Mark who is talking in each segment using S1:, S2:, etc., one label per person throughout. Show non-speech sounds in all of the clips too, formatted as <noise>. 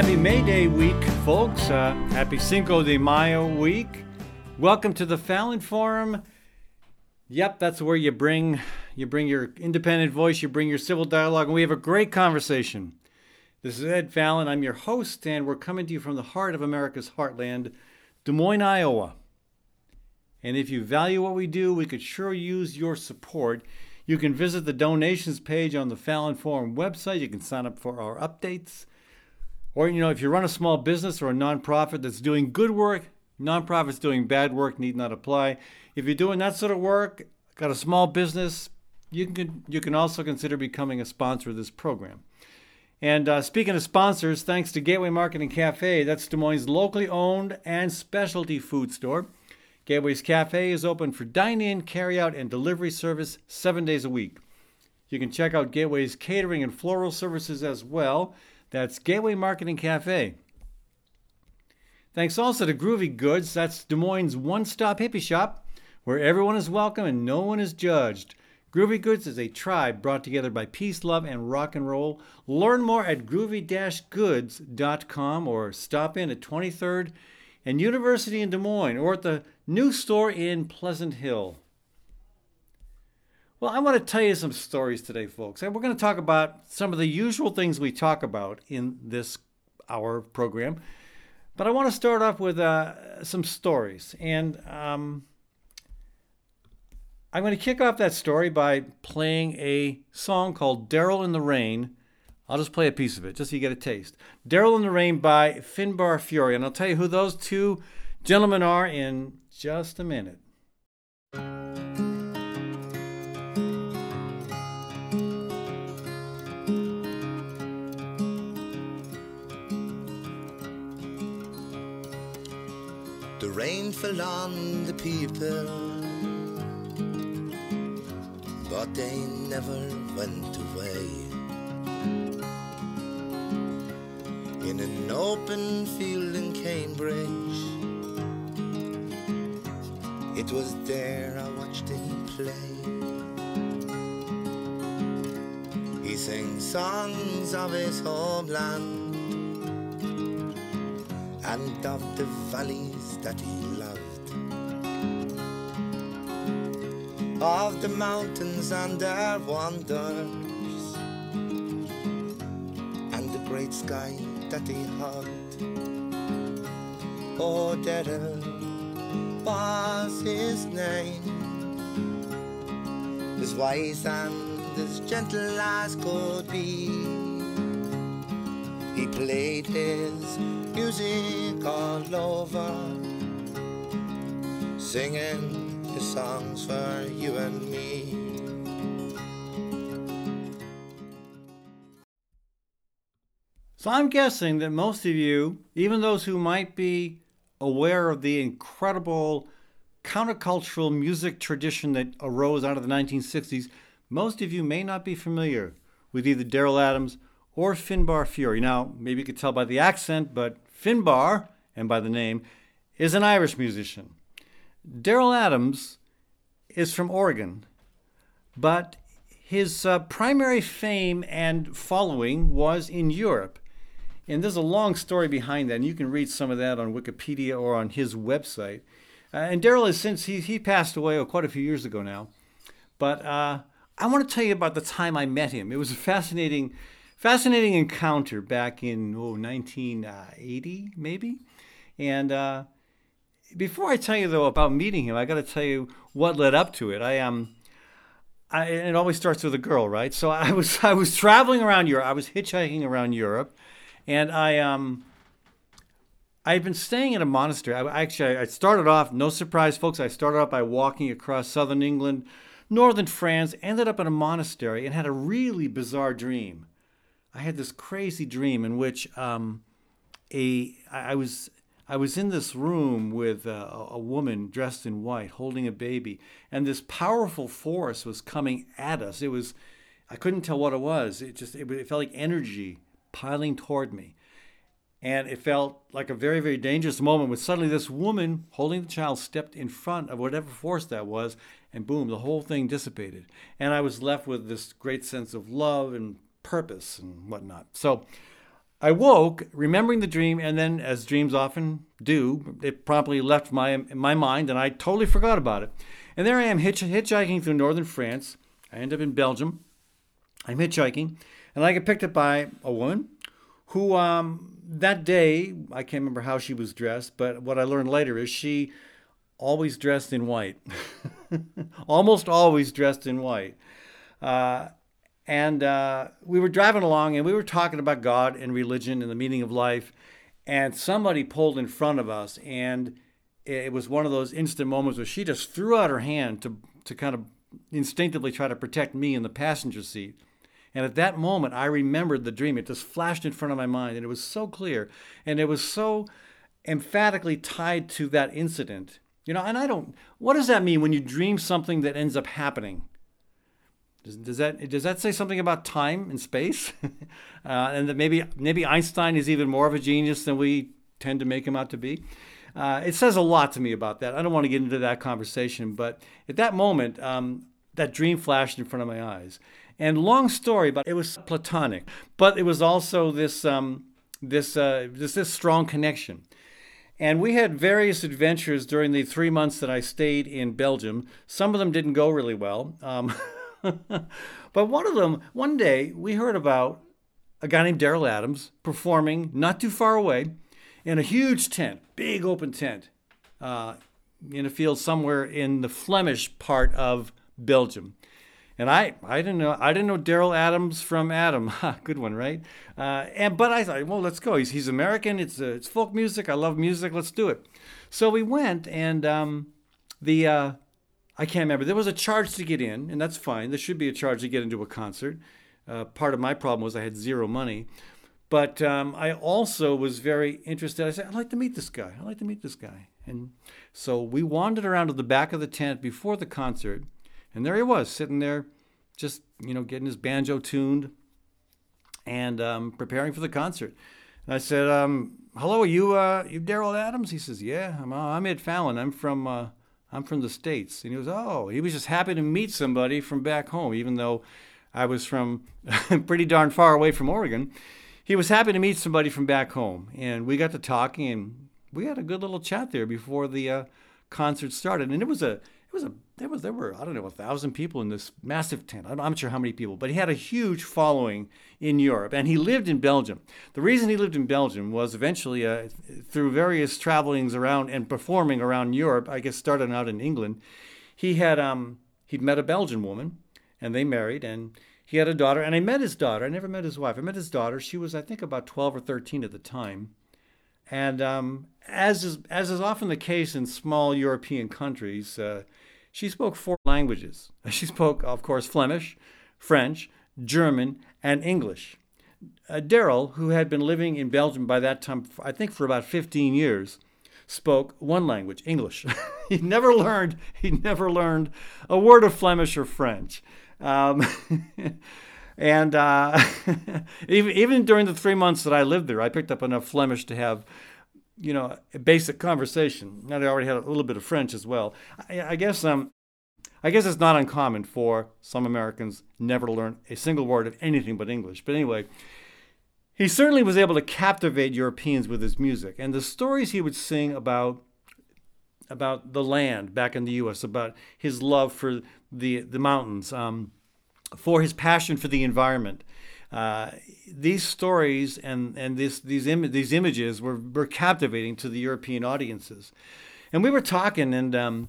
S1: Happy May Day week, folks. Uh, happy Cinco de Mayo week. Welcome to the Fallon Forum. Yep, that's where you bring you bring your independent voice, you bring your civil dialogue, and we have a great conversation. This is Ed Fallon. I'm your host, and we're coming to you from the heart of America's heartland, Des Moines, Iowa. And if you value what we do, we could sure use your support. You can visit the donations page on the Fallon Forum website. You can sign up for our updates. Or, you know, if you run a small business or a nonprofit that's doing good work, nonprofits doing bad work need not apply. If you're doing that sort of work, got a small business, you can you can also consider becoming a sponsor of this program. And uh, speaking of sponsors, thanks to Gateway Market and Cafe, that's Des Moines' locally owned and specialty food store. Gateway's Cafe is open for dine-in, carry-out, and delivery service seven days a week. You can check out Gateway's catering and floral services as well. That's Gateway Market and Cafe. Thanks also to Groovy Goods, that's Des Moines' one stop hippie shop where everyone is welcome and no one is judged. Groovy Goods is a tribe brought together by peace, love, and rock and roll. Learn more at groovy-goods.com or stop in at 23rd and University in Des Moines or at the new store in Pleasant Hill. Well, I want to tell you some stories today, folks. And we're going to talk about some of the usual things we talk about in this hour program. But I want to start off with uh, some stories. And um, I'm going to kick off that story by playing a song called Derroll in the Rain. I'll just play a piece of it just so you get a taste. Derroll in the Rain by Finbar Furey. And I'll tell you who those two gentlemen are in just a minute.
S2: Fell on the people, but they never went away. In an open field in Cambridge, it was there I watched him play. He sang songs of his homeland and of the valleys that he loved, of the mountains and their wonders, and the great sky that he hugged. Oh, Derroll was his name, as wise and as gentle as could be. He played his music all over, singing his songs for you and me.
S1: So I'm guessing that most of you, even those who might be aware of the incredible countercultural music tradition that arose out of the 1960s, most of you may not be familiar with either Derroll Adams or Finbar Furey. Now, maybe you could tell by the accent, but Finbar, and by the name, is an Irish musician. Derroll Adams is from Oregon, but his uh, primary fame and following was in Europe. And there's a long story behind that, and you can read some of that on Wikipedia or on his website. Uh, and Derroll has since he, he passed away oh, quite a few years ago now. But uh, I want to tell you about the time I met him. It was a fascinating, fascinating encounter back in oh, 1980, maybe. And uh, before I tell you though about meeting him, I got to tell you what led up to it. I um, I, it always starts with a girl, right? So I was <laughs> I was traveling around Europe. I was hitchhiking around Europe, and I um. I'd been staying in a monastery. I actually I started off, no surprise, folks. I started off by walking across southern England, northern France, ended up in a monastery, and had a really bizarre dream. I had this crazy dream in which um, a I was I was in this room with a, a, woman dressed in white holding a baby, and this powerful force was coming at us. It was, I couldn't tell what it was. It just, it, it felt like energy piling toward me. And it felt like a very, very dangerous moment when suddenly this woman holding the child stepped in front of whatever force that was, and boom, the whole thing dissipated. And I was left with this great sense of love and purpose and whatnot. So I woke, remembering the dream, and then, as dreams often do, it promptly left my my mind, and I totally forgot about it. And there I am hitch, hitchhiking through northern France. I end up in Belgium. I'm hitchhiking, and I get picked up by a woman who, um, that day, I can't remember how she was dressed, but what I learned later is she always dressed in white, <laughs> almost always dressed in white. Uh, and uh, we were driving along and we were talking about God and religion and the meaning of life. And somebody pulled in front of us. And it was one of those instant moments where she just threw out her hand to, to kind of instinctively try to protect me in the passenger seat. And at that moment, I remembered the dream. It just flashed in front of my mind, and it was so clear. And it was so emphatically tied to that incident. You know, and I don't, what does that mean when you dream something that ends up happening? Does, does that does that say something about time and space, <laughs> uh, and that maybe maybe Einstein is even more of a genius than we tend to make him out to be? Uh, it says a lot to me about that. I don't want to get into that conversation, but at that moment, um, that dream flashed in front of my eyes. And long story, but it was platonic. But it was also this um, this, uh, this this strong connection. And we had various adventures during the three months that I stayed in Belgium. Some of them didn't go really well. Um, <laughs> <laughs> but one of them, one day, we heard about a guy named Derroll Adams performing not too far away in a huge tent, big open tent, uh, in a field somewhere in the Flemish part of Belgium. And I, I didn't know I didn't know Derroll Adams from Adam. <laughs> Good one, right? Uh, and but I thought, well, let's go. He's, he's American. It's uh, it's folk music. I love music. Let's do it. So we went, and um, the uh, I can't remember. There was a charge to get in, and that's fine. There should be a charge to get into a concert. Uh, part of my problem was I had zero money. But um, I also was very interested. I said, I'd like to meet this guy. I'd like to meet this guy. And so we wandered around to the back of the tent before the concert, and there he was, sitting there, just you know, getting his banjo tuned and um, preparing for the concert. And I said, um, "Hello, are you uh, you Derroll Adams?" He says, "Yeah, I'm, uh, I'm Ed Fallon. I'm from uh, I'm from the States. And he was, oh, he was just happy to meet somebody from back home, even though I was from <laughs> pretty darn far away from Oregon. He was happy to meet somebody from back home. And we got to talking and we had a good little chat there before the uh, concert started. And it was a it was a there was there were I don't know a thousand people in this massive tent. I'm not sure how many people, but he had a huge following in Europe, and he lived in Belgium. The reason he lived in Belgium was eventually uh, through various travelings around and performing around Europe. I guess starting out in England, he had um he'd met a Belgian woman, and they married, and he had a daughter. And I met his daughter. I never met his wife. I met his daughter. She was I think about 12 or 13 at the time. And um, as is, as is often the case in small European countries, uh, she spoke four languages. <laughs> She spoke, of course, Flemish, French, German, and English. Uh, Derroll, who had been living in Belgium by that time, I think for about 15 years, spoke one language, English. <laughs> he never learned. He never learned a word of Flemish or French. Um, <laughs> and uh, <laughs> even even during the three months that I lived there, I picked up enough Flemish to have you know, a basic conversation. Now they already had a little bit of French as well. I, I guess um, I guess it's not uncommon for some Americans never to learn a single word of anything but English. But anyway, he certainly was able to captivate Europeans with his music and the stories he would sing about about the land back in the U.S., about his love for the the mountains, um, for his passion for the environment, uh, these stories and, and this, these, Im- these images were, were captivating to the European audiences. And we were talking, and, um,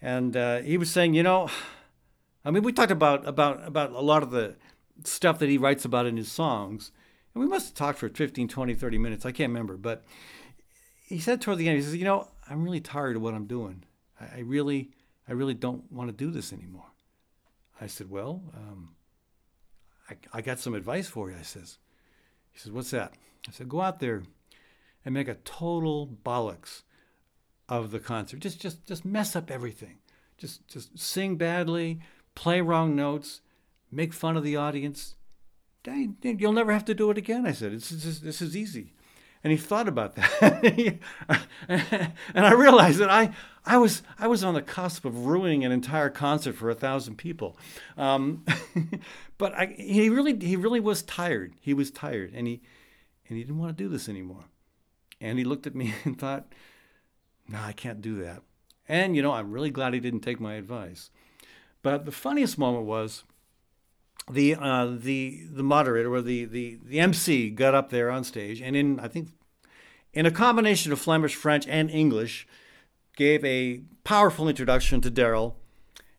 S1: and uh, he was saying, you know, I mean, we talked about, about, about a lot of the stuff that he writes about in his songs. And we must have talked for 15, 20, 30 minutes. I can't remember. But he said toward the end, he says, you know, I'm really tired of what I'm doing. I, I really, I really don't want to do this anymore. I said, well, um, I, I got some advice for you. I says, he says, what's that? I said, go out there and make a total bollocks of the concert. Just, just, just mess up everything. Just, just sing badly, play wrong notes, make fun of the audience. You'll never have to do it again. I said, this is, this is easy. And he thought about that. <laughs> <laughs> and I realized that I, I, was, I was on the cusp of ruining an entire concert for a thousand people. Um, <laughs> but I, he, really, he really was tired. He was tired. And, he, and he didn't want to do this anymore. And he looked at me <laughs> and thought, no, I can't do that. And, you know, I'm really glad he didn't take my advice. But the funniest moment was the uh, the the moderator or the, the the MC got up there on stage and in I think in a combination of Flemish, French, and English, gave a powerful introduction to Derroll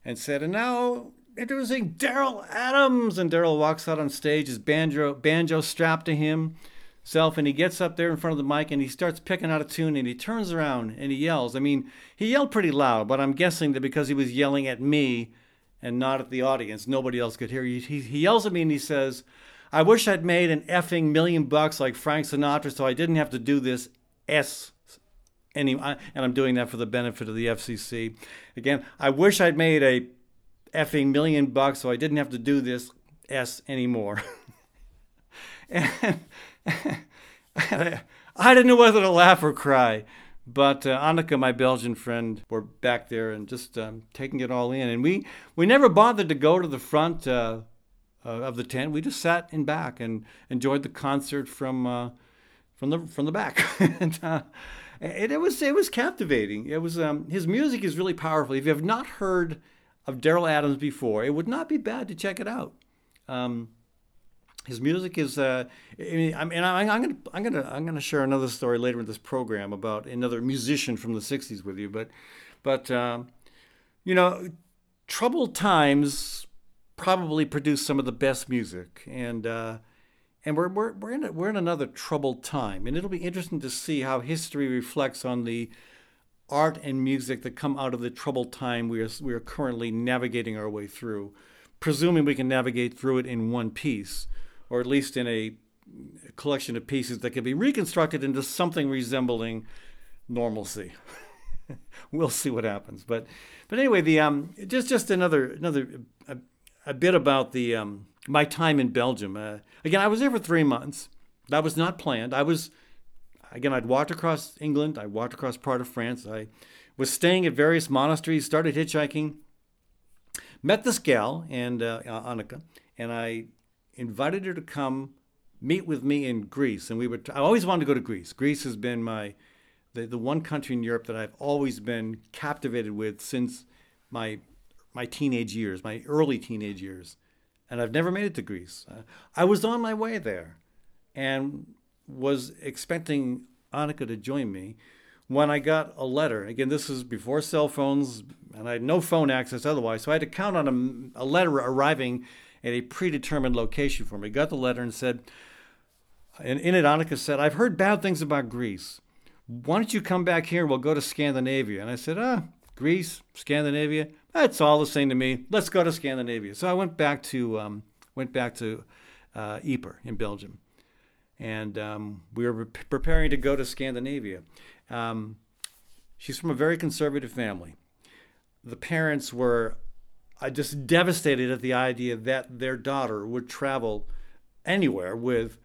S1: and said, and now introducing Derroll Adams. And Derroll walks out on stage, his banjo banjo strapped to him self and he gets up there in front of the mic and he starts picking out a tune and he turns around and he yells. I mean, he yelled pretty loud, but I'm guessing that because he was yelling at me and not at the audience, nobody else could hear. He, he, he yells at me and he says, I wish I'd made an effing million bucks like Frank Sinatra so I didn't have to do this S any and I'm doing that for the benefit of the FCC. Again, I wish I'd made a effing million bucks so I didn't have to do this S anymore. <laughs> and <laughs> I didn't know whether to laugh or cry. But uh, Annika, my Belgian friend, were back there and just um, taking it all in. And we, we never bothered to go to the front uh, uh, of the tent. We just sat in back and enjoyed the concert from, uh, from, the, from the back. <laughs> and, uh, it, was, it was captivating. It was, um, his music is really powerful. If you have not heard of Derroll Adams before, it would not be bad to check it out. Um, his music is uh, I mean, I mean I, am gonna I'm gonna I'm gonna share another story later in this program about another musician from the '60s with you, but but um, you know, troubled times probably produced some of the best music, and uh, and we're we're we're in a, we're in another troubled time, and it'll be interesting to see how history reflects on the art and music that come out of the troubled time we are we are currently navigating our way through, presuming we can navigate through it in one piece or at least in a collection of pieces that can be reconstructed into something resembling normalcy. <laughs> we'll see what happens. But but anyway, the um, just just another another a, a bit about the um, my time in Belgium. Uh, again, I was there for three months. That was not planned. I was again. I'd walked across England. I walked across part of France. I was staying at various monasteries. Started hitchhiking. Met this gal and uh, Annika, and I invited her to come meet with me in Greece, and we would. I always wanted to go to Greece. Greece has been my the, the one country in Europe that I've always been captivated with since my my teenage years, my early teenage years, and I've never made it to Greece. I was on my way there, and was expecting Annika to join me when I got a letter. Again, this is before cell phones, and I had no phone access otherwise, so I had to count on a, a letter arriving at a predetermined location for me. Got the letter and said, and in it, Annika said, I've heard bad things about Greece. Why don't you come back here and we'll go to Scandinavia? And I said, ah, Greece, Scandinavia, that's all the same to me. Let's go to Scandinavia. So I went back to um, went back to uh, Ypres in Belgium, and um, we were preparing to go to Scandinavia. Um, she's from a very conservative family. The parents were I just devastated at the idea that their daughter would travel anywhere with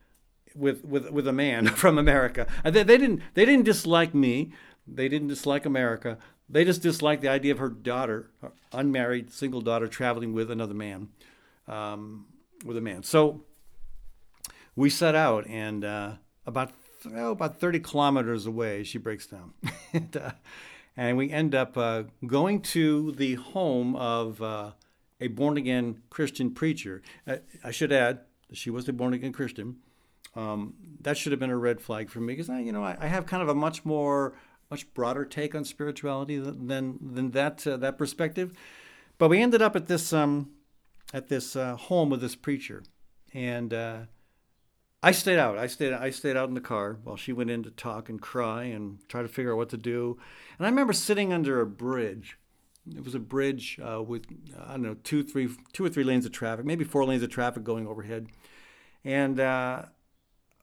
S1: with with with a man <laughs> from America. They, they didn't they didn't dislike me. They didn't dislike America. They just disliked the idea of her daughter, her unmarried single daughter, traveling with another man, um, with a man. So we set out, and uh, about oh, about 30 kilometers away, she breaks down. <laughs> and, uh, and we end up uh, going to the home of uh, a born again Christian preacher. Uh, I should add, she was a born again Christian. Um, that should have been a red flag for me because I, you know, I, I, have kind of a much more, much broader take on spirituality than than that uh, that perspective. But we ended up at this um, at this uh, home with this preacher, and uh, I stayed out. I stayed. I stayed out in the car while she went in to talk and cry and try to figure out what to do. And I remember sitting under a bridge. It was a bridge uh, with I don't know two, three, two or three lanes of traffic, maybe four lanes of traffic going overhead, and uh,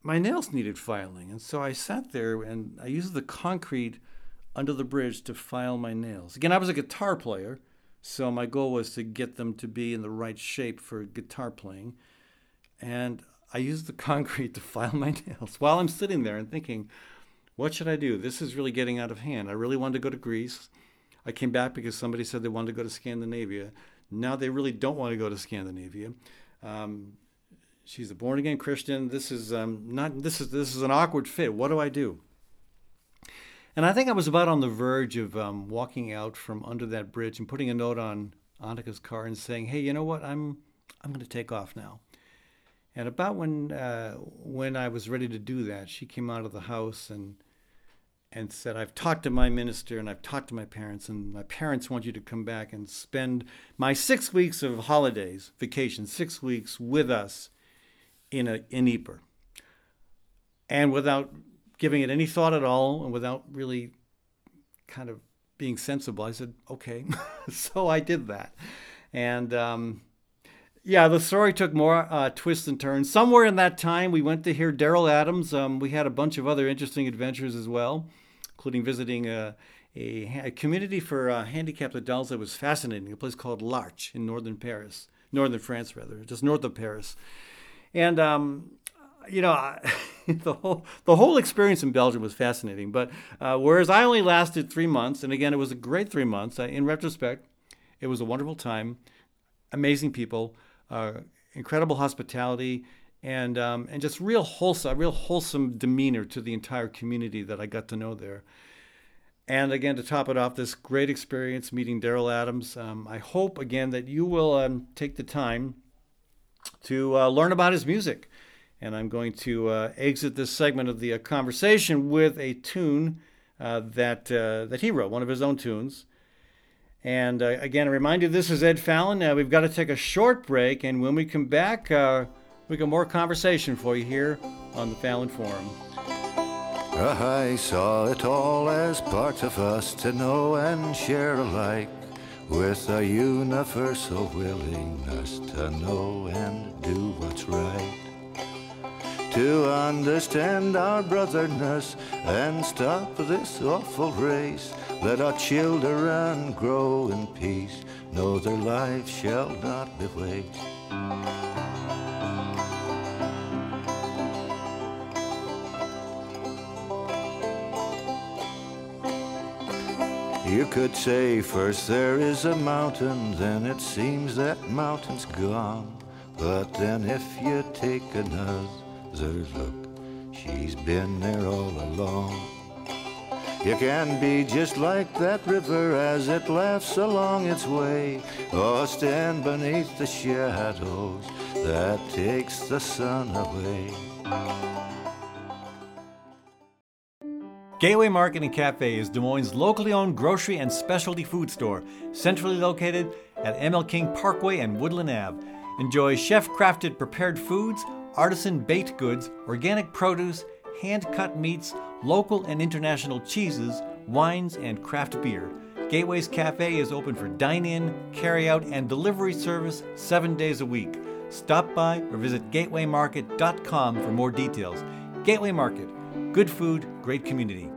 S1: my nails needed filing. And so I sat there and I used the concrete under the bridge to file my nails. Again, I was a guitar player, so my goal was to get them to be in the right shape for guitar playing. And I used the <laughs> concrete to file my nails while I'm sitting there and thinking, what should I do? This is really getting out of hand. I really wanted to go to Greece. I came back because somebody said they wanted to go to Scandinavia. Now they really don't want to go to Scandinavia. Um, she's a born again Christian. This is um, not this is this is an awkward fit. What do I do? And I think I was about on the verge of um, walking out from under that bridge and putting a note on Annika's car and saying, "Hey, you know what? I'm I'm going to take off now." And about when uh, when I was ready to do that, she came out of the house and and said, "I've talked to my minister and I've talked to my parents, and my parents want you to come back and spend my six weeks of holidays, vacation, six weeks with us in a in Ypres." And without giving it any thought at all, and without really kind of being sensible, I said, "Okay." <laughs> so I did that, and. Um, yeah, the story took more uh, twists and turns. Somewhere in that time, we went to hear Derroll Adams. Um, we had a bunch of other interesting adventures as well, including visiting a, a, a community for uh, handicapped adults that was fascinating, a place called L'Arche in northern Paris, northern France, rather, just north of Paris. And, um, you know, <laughs> the whole the whole experience in Belgium was fascinating. But uh, whereas I only lasted three months, and again, it was a great three months. in retrospect, it was a wonderful time, amazing people uh, incredible hospitality, and um, and just real wholesome, real wholesome demeanor to the entire community that I got to know there. And again, to top it off, this great experience meeting Derroll Adams. Um, I hope again that you will um, take the time to uh, learn about his music. And I'm going to uh, exit this segment of the uh, conversation with a tune uh, that uh, that he wrote, one of his own tunes. And uh, again, a reminder this is Ed Fallon. We've got to take a short break, and when we come back, we got more conversation for you here on the Fallon Forum.
S3: I saw it all as part of us to know and share alike, with a universal willingness to know and do what's right to understand our brotherness and stop this awful race. Let our children grow in peace, know their lives shall not be waste. You could say first there is a mountain, then it seems that mountain's gone. But then if you take another look, she's been there all along. You can be just like that river as it laughs along its way, or stand beneath the shadows that takes the sun away.
S1: Gateway Market and Cafe is Des Moines' locally owned grocery and specialty food store, centrally located at ML King Parkway and Woodland Ave. Enjoy chef crafted prepared foods, artisan baked goods, organic produce, hand cut meats, local and international cheeses, wines, and craft beer. Gateway's Cafe is open for dine in, carry out, and delivery service seven days a week. Stop by or visit gatewaymarket.com for more details. Gateway Market, good food, great community.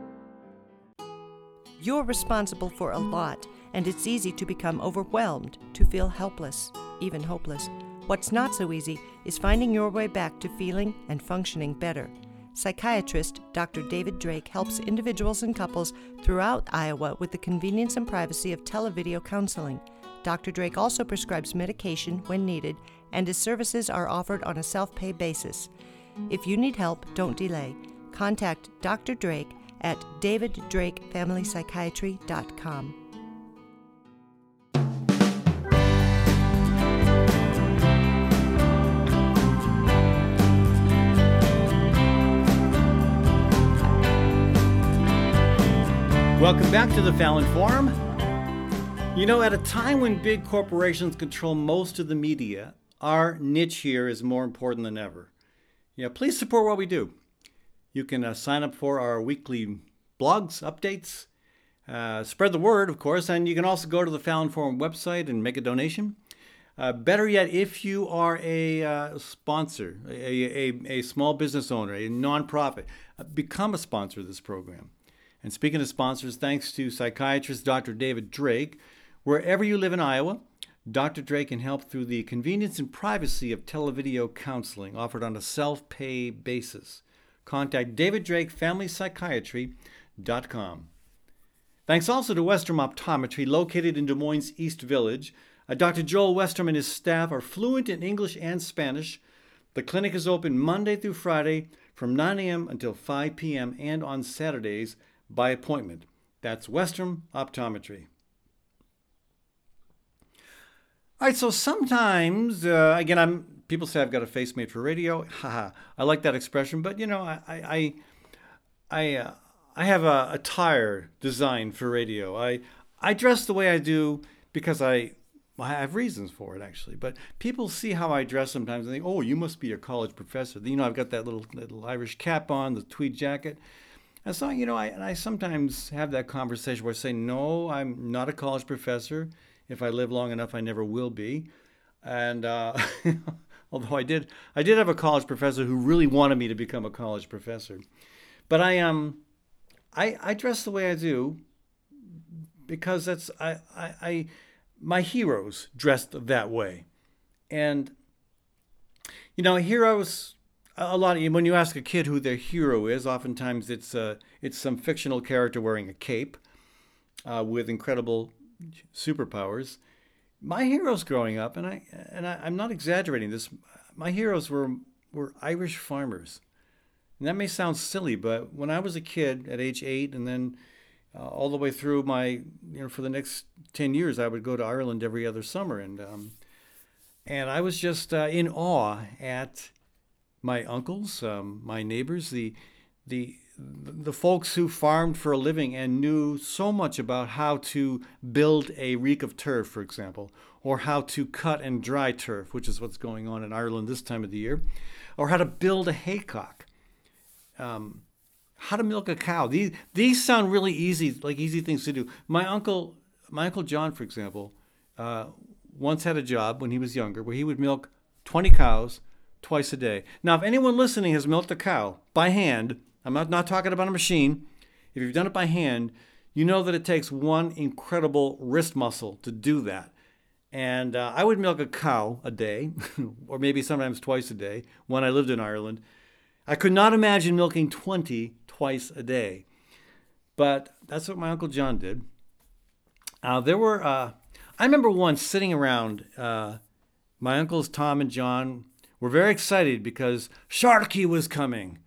S4: You're responsible for a lot, and it's easy to become overwhelmed, to feel helpless, even hopeless. What's not so easy is finding your way back to feeling and functioning better. Psychiatrist Dr. David Drake helps individuals and couples throughout Iowa with the convenience and privacy of televideo counseling. Dr. Drake also prescribes medication when needed, and his services are offered on a self pay basis. If you need help, don't delay. Contact Dr. Drake at daviddrakefamilypsychiatry.com.
S1: Welcome back to the Fallon Forum. You know, at a time when big corporations control most of the media, our niche here is more important than ever. Yeah, please support what we do. You can uh, sign up for our weekly blogs, updates, uh, spread the word, of course, and you can also go to the Fallon Forum website and make a donation. Uh, better yet, if you are a uh, sponsor, a, a, a, small business owner, a nonprofit, uh, become a sponsor of this program. And speaking of sponsors, thanks to psychiatrist Dr. David Drake. Wherever you live in Iowa, Dr. Drake can help through the convenience and privacy of televideo counseling offered on a self pay basis. Contact David Drake Family Psychiatry.com. Thanks also to Westrom Optometry, located in Des Moines East Village. Uh, Dr. Joel Westrom and his staff are fluent in English and Spanish The clinic is open Monday through Friday from 9 a.m. until 5 p.m. and on Saturdays by appointment. That's Westrom Optometry. All right, so sometimes, uh, again, I'm people say I've got a face made for radio. <laughs> Haha, I like that expression, but you know, I I I uh, I have a attire designed for radio. I I dress the way I do because I I have reasons for it actually. But people see how I dress sometimes and think, "Oh, you must be a college professor." You know, I've got that little little Irish cap on, the tweed jacket. And so, you know, I, and I sometimes have that conversation where I say, no, I'm not a college professor. If I live long enough, I never will be. And uh, <laughs> although I did, I did have a college professor who really wanted me to become a college professor. But I um, I, I dress the way I do because that's I, I, I my heroes dressed that way, and you know heroes a lot of, when you ask a kid who their hero is, oftentimes it's uh, it's some fictional character wearing a cape uh, with incredible superpowers. My heroes growing up, and I and I, I'm not exaggerating this. My heroes were were Irish farmers, and that may sound silly, but when I was a kid at age eight, and then uh, all the way through my you know for the next ten years, I would go to Ireland every other summer, and um, and I was just uh, in awe at my uncles, um, my neighbors, the the the folks who farmed for a living and knew so much about how to build a reek of turf, for example, or how to cut and dry turf, which is what's going on in Ireland this time of the year, or how to build a haycock, um, how to milk a cow. These these sound really easy, like easy things to do. My uncle, my uncle John, for example, uh, once had a job when he was younger where he would milk 20 cows twice a day. Now, if anyone listening has milked a cow by hand I'm not, not talking about a machine. If you've done it by hand, you know that it takes one incredible wrist muscle to do that. And uh, I would milk a cow a day, <laughs> or maybe sometimes twice a day when I lived in Ireland. I could not imagine milking 20 twice a day. But that's what my Uncle John did. Uh, there were, uh, I remember once sitting around, uh, my uncles Tom and John were very excited because Sharky was coming.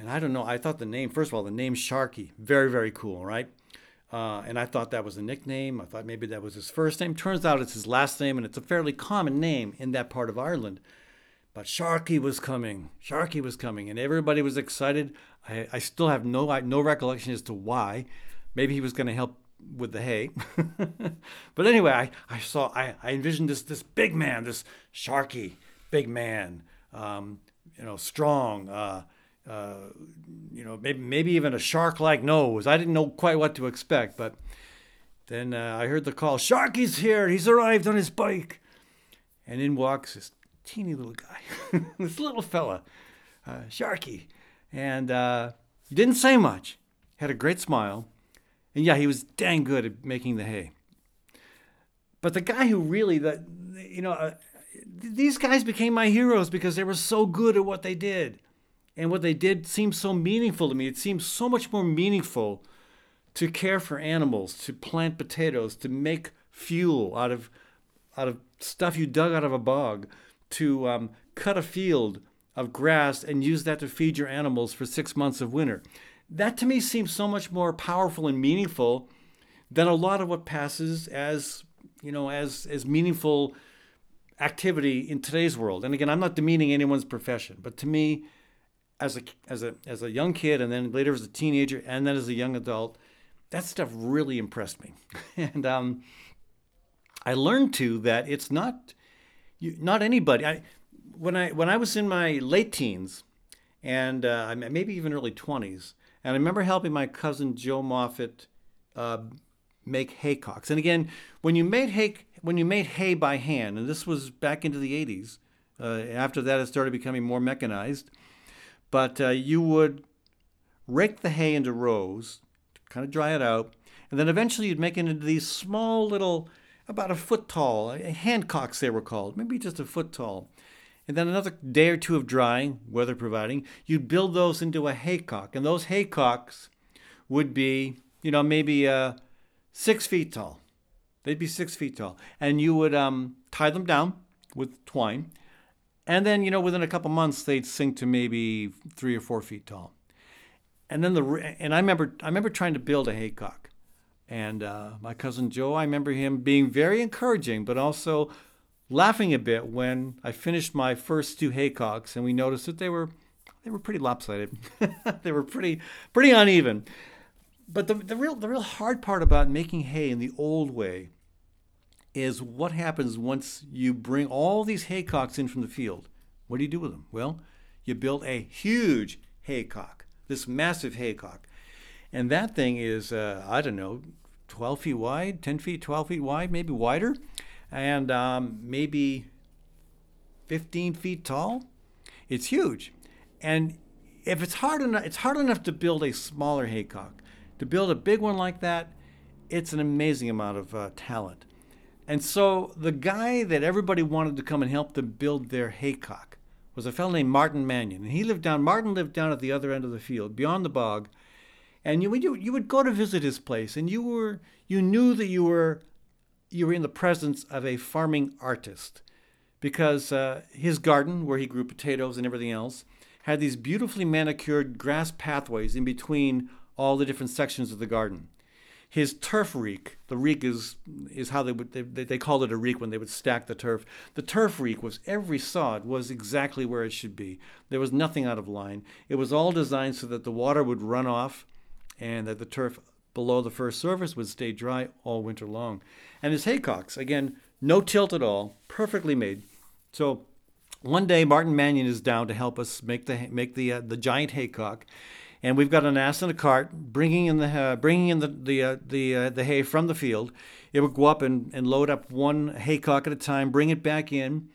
S1: And I don't know, I thought the name, first of all, the name Sharky, very, very cool, right? Uh, and I thought that was a nickname. I thought maybe that was his first name. Turns out it's his last name, and it's a fairly common name in that part of Ireland. But Sharky was coming. Sharky was coming, and everybody was excited. I, I still have no no recollection as to why. Maybe he was going to help with the hay. <laughs> but anyway, I, I saw I, I envisioned this this big man, this Sharky, big man, um, you know, strong. Uh, uh, you know, maybe maybe even a shark-like nose. I didn't know quite what to expect, but then uh, I heard the call, Sharky's here. He's arrived on his bike. And in walks this teeny little guy, <laughs> this little fella, uh, Sharky. And uh, he didn't say much, had a great smile. And yeah, he was dang good at making the hay. But the guy who really, the, you know, uh, these guys became my heroes because they were so good at what they did and what they did seemed so meaningful to me. It seems so much more meaningful to care for animals, to plant potatoes, to make fuel out of out of stuff you dug out of a bog, to um, cut a field of grass and use that to feed your animals for six months of winter. That to me seems so much more powerful and meaningful than a lot of what passes as you know as as meaningful activity in today's world. And again, I'm not demeaning anyone's profession, but to me, as a as a as a young kid and then later as a teenager and then as a young adult that stuff really impressed me. <laughs> And um, i learned too that it's not you, not anybody. I, when i when i was in my late teens and uh, maybe even early 20s and i remember helping my cousin joe moffat uh, make haycocks. And again when you made hay when you made hay by hand and this was back into the 80s uh, after that it started becoming more mechanized but uh, you would rake the hay into rows, kind of dry it out, and then eventually you'd make it into these small little, about a foot tall, uh, handcocks they were called, maybe just a foot tall. And then another day or two of drying, weather providing, you'd build those into a haycock. And those haycocks would be, you know, maybe uh, six feet tall. They'd be six feet tall. And you would um, tie them down with twine And then, you know, within a couple months, they'd sink to maybe three or four feet tall. And then the and I remember I remember trying to build a haycock, and uh, my cousin Joe I remember him being very encouraging, but also laughing a bit when I finished my first two haycocks, and we noticed that they were they were pretty lopsided, <laughs> they were pretty pretty uneven. But the, the real the real hard part about making hay in the old way is what happens once you bring all these haycocks in from the field. What do you do with them? Well, you build a huge haycock this massive haycock. And that thing is, uh, I don't know, 12 feet wide, 10 feet, 12 feet wide, maybe wider, and um, maybe 15 feet tall. It's huge. And if it's hard enough, it's hard enough to build a smaller haycock. To build a big one like that, it's an amazing amount of uh, talent. And so the guy that everybody wanted to come and help them build their haycock was a fellow named Martin Mannion, and he lived down. Martin lived down at the other end of the field, beyond the bog, and you you, you would go to visit his place, and you were you knew that you were you were in the presence of a farming artist, because uh, his garden, where he grew potatoes and everything else, had these beautifully manicured grass pathways in between all the different sections of the garden his turf reek. The reek is is how they would they, they called it a reek when they would stack the turf. The turf reek was every sod was exactly where it should be. There was nothing out of line. It was all designed so that the water would run off, and that the turf below the first surface would stay dry all winter long. And his haycocks again, no tilt at all, perfectly made. So. One day, Martin Mannion is down to help us make the make the uh, the giant haycock, and we've got an ass and a cart bringing in the uh, bringing in the the uh, the, uh, the hay from the field. It would go up and, and load up one haycock at a time, bring it back in,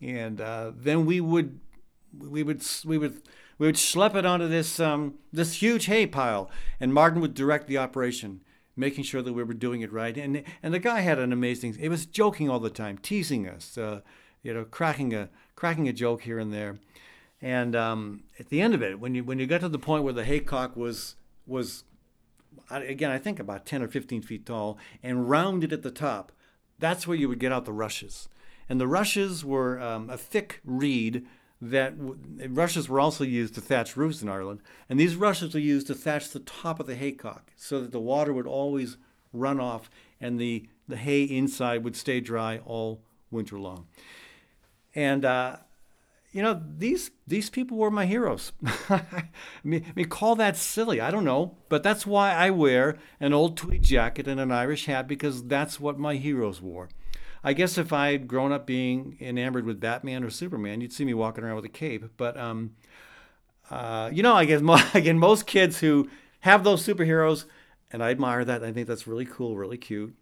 S1: and uh, then we would we would we would we would schlep it onto this um, this huge hay pile, and Martin would direct the operation, making sure that we were doing it right. And and the guy had an amazing. It was joking all the time, teasing us, uh, you know, cracking a cracking a joke here and there. And um, at the end of it, when you when you got to the point where the haycock was was again, I think about 10 or 15 feet tall and rounded at the top, that's where you would get out the rushes. And the rushes were um, a thick reed that rushes were also used to thatch roofs in Ireland. And these rushes were used to thatch the top of the haycock so that the water would always run off and the, the hay inside would stay dry all winter long. And uh, you know, these these people were my heroes. <laughs> I, mean, I mean, call that silly. I don't know, but that's why I wear an old tweed jacket and an Irish hat because that's what my heroes wore. I guess if I'd grown up being enamored with Batman or Superman, you'd see me walking around with a cape. But um, uh, you know, I guess <laughs> again, most kids who have those superheroes, and I admire that. I think that's really cool, really cute.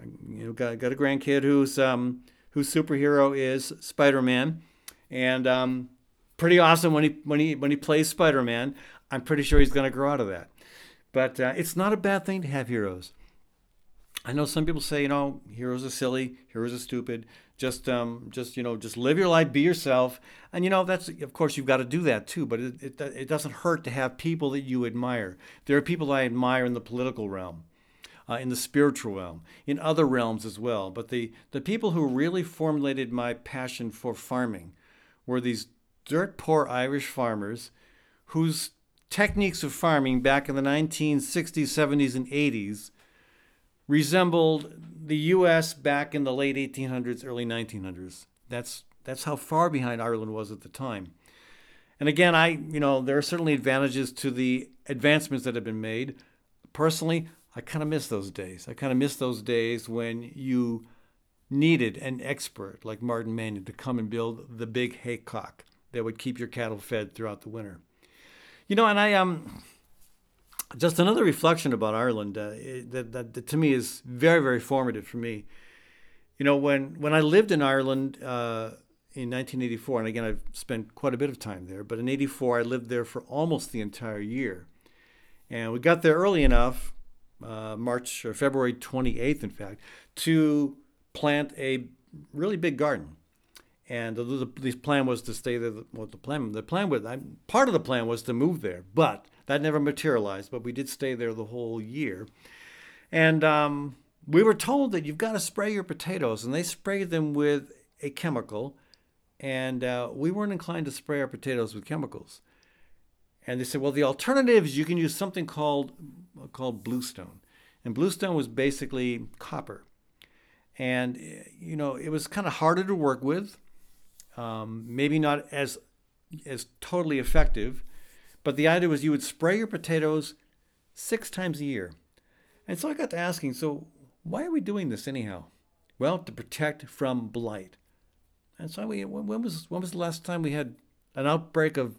S1: I, you know, got, got a grandkid whose um, whose superhero is Spider-Man and um, pretty awesome when he when he when he plays Spider-Man. I'm pretty sure he's going to grow out of that. But uh, it's not a bad thing to have heroes. I know some people say, you know, heroes are silly, heroes are stupid. Just, um, just you know, just live your life, be yourself, and you know that's of course you've got to do that too. But it, it, it doesn't hurt to have people that you admire. There are people I admire in the political realm, uh, in the spiritual realm, in other realms as well. But the the people who really formulated my passion for farming were these dirt poor Irish farmers whose techniques of farming back in the 1960s, 70s, and 80s resembled the U.S. back in the late 1800s, early 1900s. That's that's how far behind Ireland was at the time. And again, I you know there are certainly advantages to the advancements that have been made. Personally, I kind of miss those days. I kind of miss those days when you needed an expert like Martin Mannion to come and build the big haycock that would keep your cattle fed throughout the winter. You know, and I um just another reflection about Ireland uh, that, that, that, to me is very very formative for me. You know, when when I lived in Ireland uh, in 1984, and again I've spent quite a bit of time there, but in '84 I lived there for almost the entire year, and we got there early enough, uh, March or February 28th, in fact, to plant a really big garden. And the, the, the plan was to stay there. Well, the plan, the plan was part of the plan was to move there, but that never materialized. But we did stay there the whole year, and um, we were told that you've got to spray your potatoes, and they sprayed them with a chemical and uh, we weren't inclined to spray our potatoes with chemicals. And they said, well, the alternative is you can use something called called bluestone, and bluestone was basically copper, and you know it was kind of harder to work with, um, maybe not as as totally effective, but the idea was you would spray your potatoes six times a year, and so I got to asking, so why are we doing this anyhow? Well, to protect from blight. And so we, when was when was the last time we had an outbreak of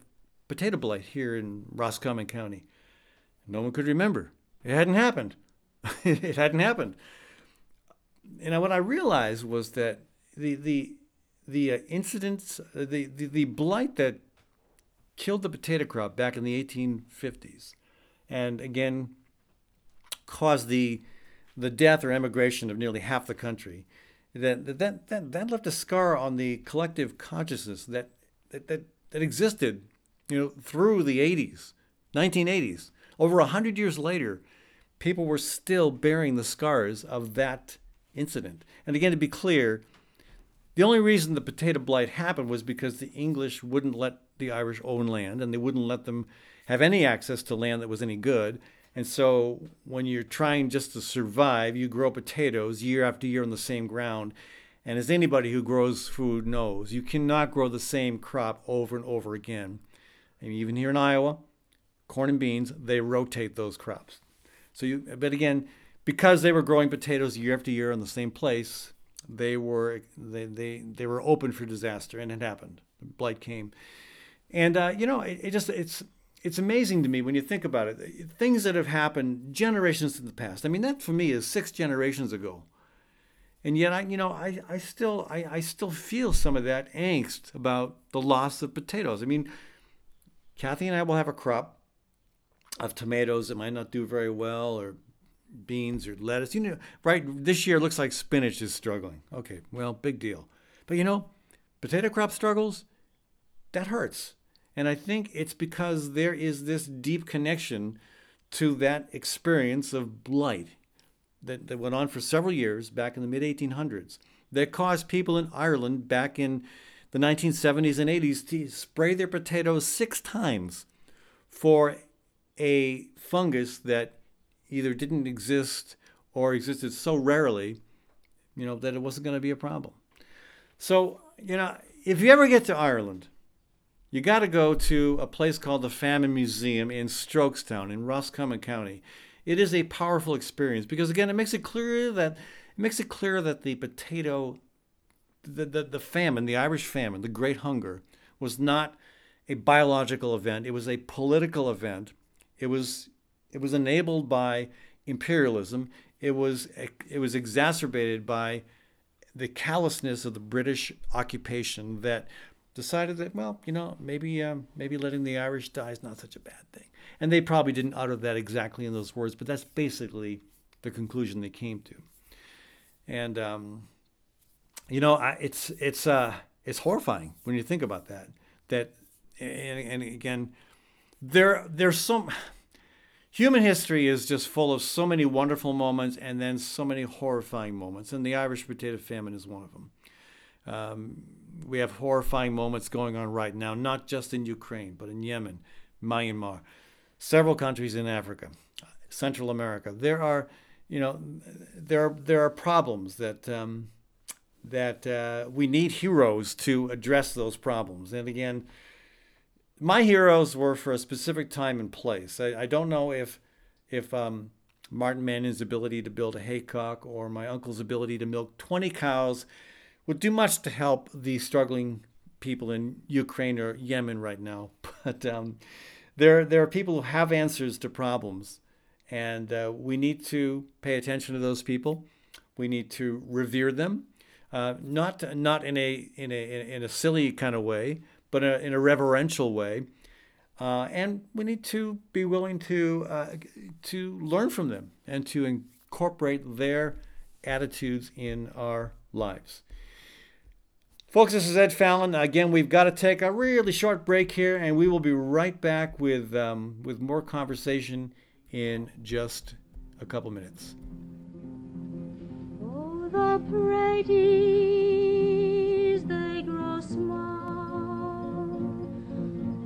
S1: potato blight here in Roscommon County? No one could remember. It hadn't happened. <laughs> it hadn't happened. And what I realized was that the the the uh, incidents, uh, the, the the blight that killed the potato crop back in the 1850s, and again caused the the death or emigration of nearly half the country that that that, that left a scar on the collective consciousness that that that, that existed, you know, through the 80s, 1980s. Over hundred years later, people were still bearing the scars of that incident. And again, to be clear, the only reason the potato blight happened was because the English wouldn't let the Irish own land, and they wouldn't let them have any access to land that was any good. And so when you're trying just to survive, you grow potatoes year after year on the same ground. And as anybody who grows food knows, you cannot grow the same crop over and over again. And even here in Iowa, corn and beans, they rotate those crops. So you, but again, because they were growing potatoes year after year in the same place, they were they they, they were open for disaster, and it happened. The blight came, and uh, you know it, it just it's it's amazing to me when you think about it. Things that have happened generations in the past. I mean, that for me is six generations ago. And yet, I, you know, I, I still, I, I still feel some of that angst about the loss of potatoes. I mean, Kathy and I will have a crop of tomatoes that might not do very well, or beans or lettuce. You know, right? This year looks like spinach is struggling. Okay, well, big deal. But you know, potato crop struggles, that hurts. And I think it's because there is this deep connection to that experience of blight that, that went on for several years back in the mid 1800s that caused people in Ireland back in the 1970s and 80s to spray their potatoes six times for a fungus that either didn't exist or existed so rarely, you know, that it wasn't going to be a problem. So, you know, if you ever get to Ireland, you got to go to a place called the Famine Museum in Strokestown in Roscommon County. It is a powerful experience because again, it makes it clear that it makes it clear that the potato, the, the, the famine, the Irish famine, the Great Hunger, was not a biological event. It was a political event. It was it was enabled by imperialism. It was it was exacerbated by the callousness of the British occupation that decided that, well, you know, maybe um, maybe letting the Irish die is not such a bad thing. And they probably didn't utter that exactly in those words, but that's basically the conclusion they came to. And um, you know, I, it's it's uh, it's horrifying when you think about that. That and, and again, there there's some human history is just full of so many wonderful moments and then so many horrifying moments, and the Irish potato famine is one of them. Um, we have horrifying moments going on right now, not just in Ukraine, but in Yemen, Myanmar, several countries in Africa, Central America. There are, you know, there are, there are problems that um, that uh, we need heroes to address those problems. And again, my heroes were for a specific time and place. I, I don't know if if um, Martin Mannion's ability to build a haycock or my uncle's ability to milk 20 cows would do much to help the struggling people in Ukraine or Yemen right now. <laughs> But um, there, there are people who have answers to problems, and uh, we need to pay attention to those people. We need to revere them, uh, not not in a in a in a silly kind of way, but in a, in a reverential way. Uh, and we need to be willing to uh, to learn from them and to incorporate their attitudes in our lives. Folks, this is Ed Fallon. Again, we've got to take a really short break here, and we will be right back with um, with more conversation in just a couple minutes.
S5: Oh, the praties, they grow small.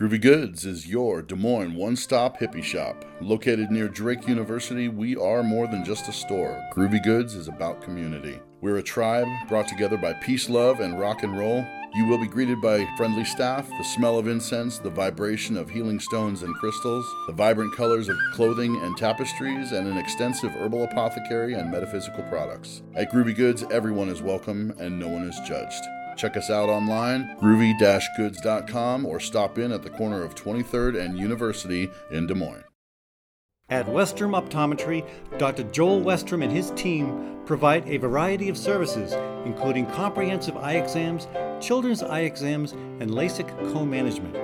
S6: Groovy Goods is your Des Moines one stop hippie shop. Located near Drake University, we are more than just a store. Groovy Goods is about community. We're a tribe brought together by peace, love, and rock and roll. You will be greeted by friendly staff, the smell of incense, the vibration of healing stones and crystals, the vibrant colors of clothing and tapestries, and an extensive herbal apothecary and metaphysical products. At Groovy Goods, everyone is welcome and no one is judged. Check us out online, groovy-goods.com, or stop in at the corner of 23rd and University in Des Moines.
S1: At Westrom Optometry, Dr. Joel Westrom and his team provide a variety of services, including comprehensive eye exams, children's eye exams, and LASIK co management.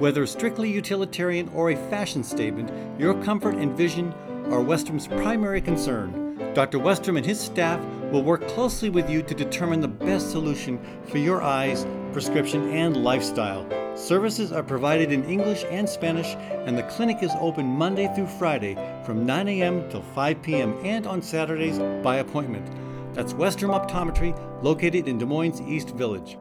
S1: Whether strictly utilitarian or a fashion statement, your comfort and vision are Westrom's primary concern. Dr. Westrom and his staff will work closely with you to determine the best solution for your eyes, prescription, and lifestyle. Services are provided in English and Spanish, and the clinic is open Monday through Friday from 9 a.m. till 5 p.m. and on Saturdays by appointment. That's Westrom Optometry, located in Des Moines East Village.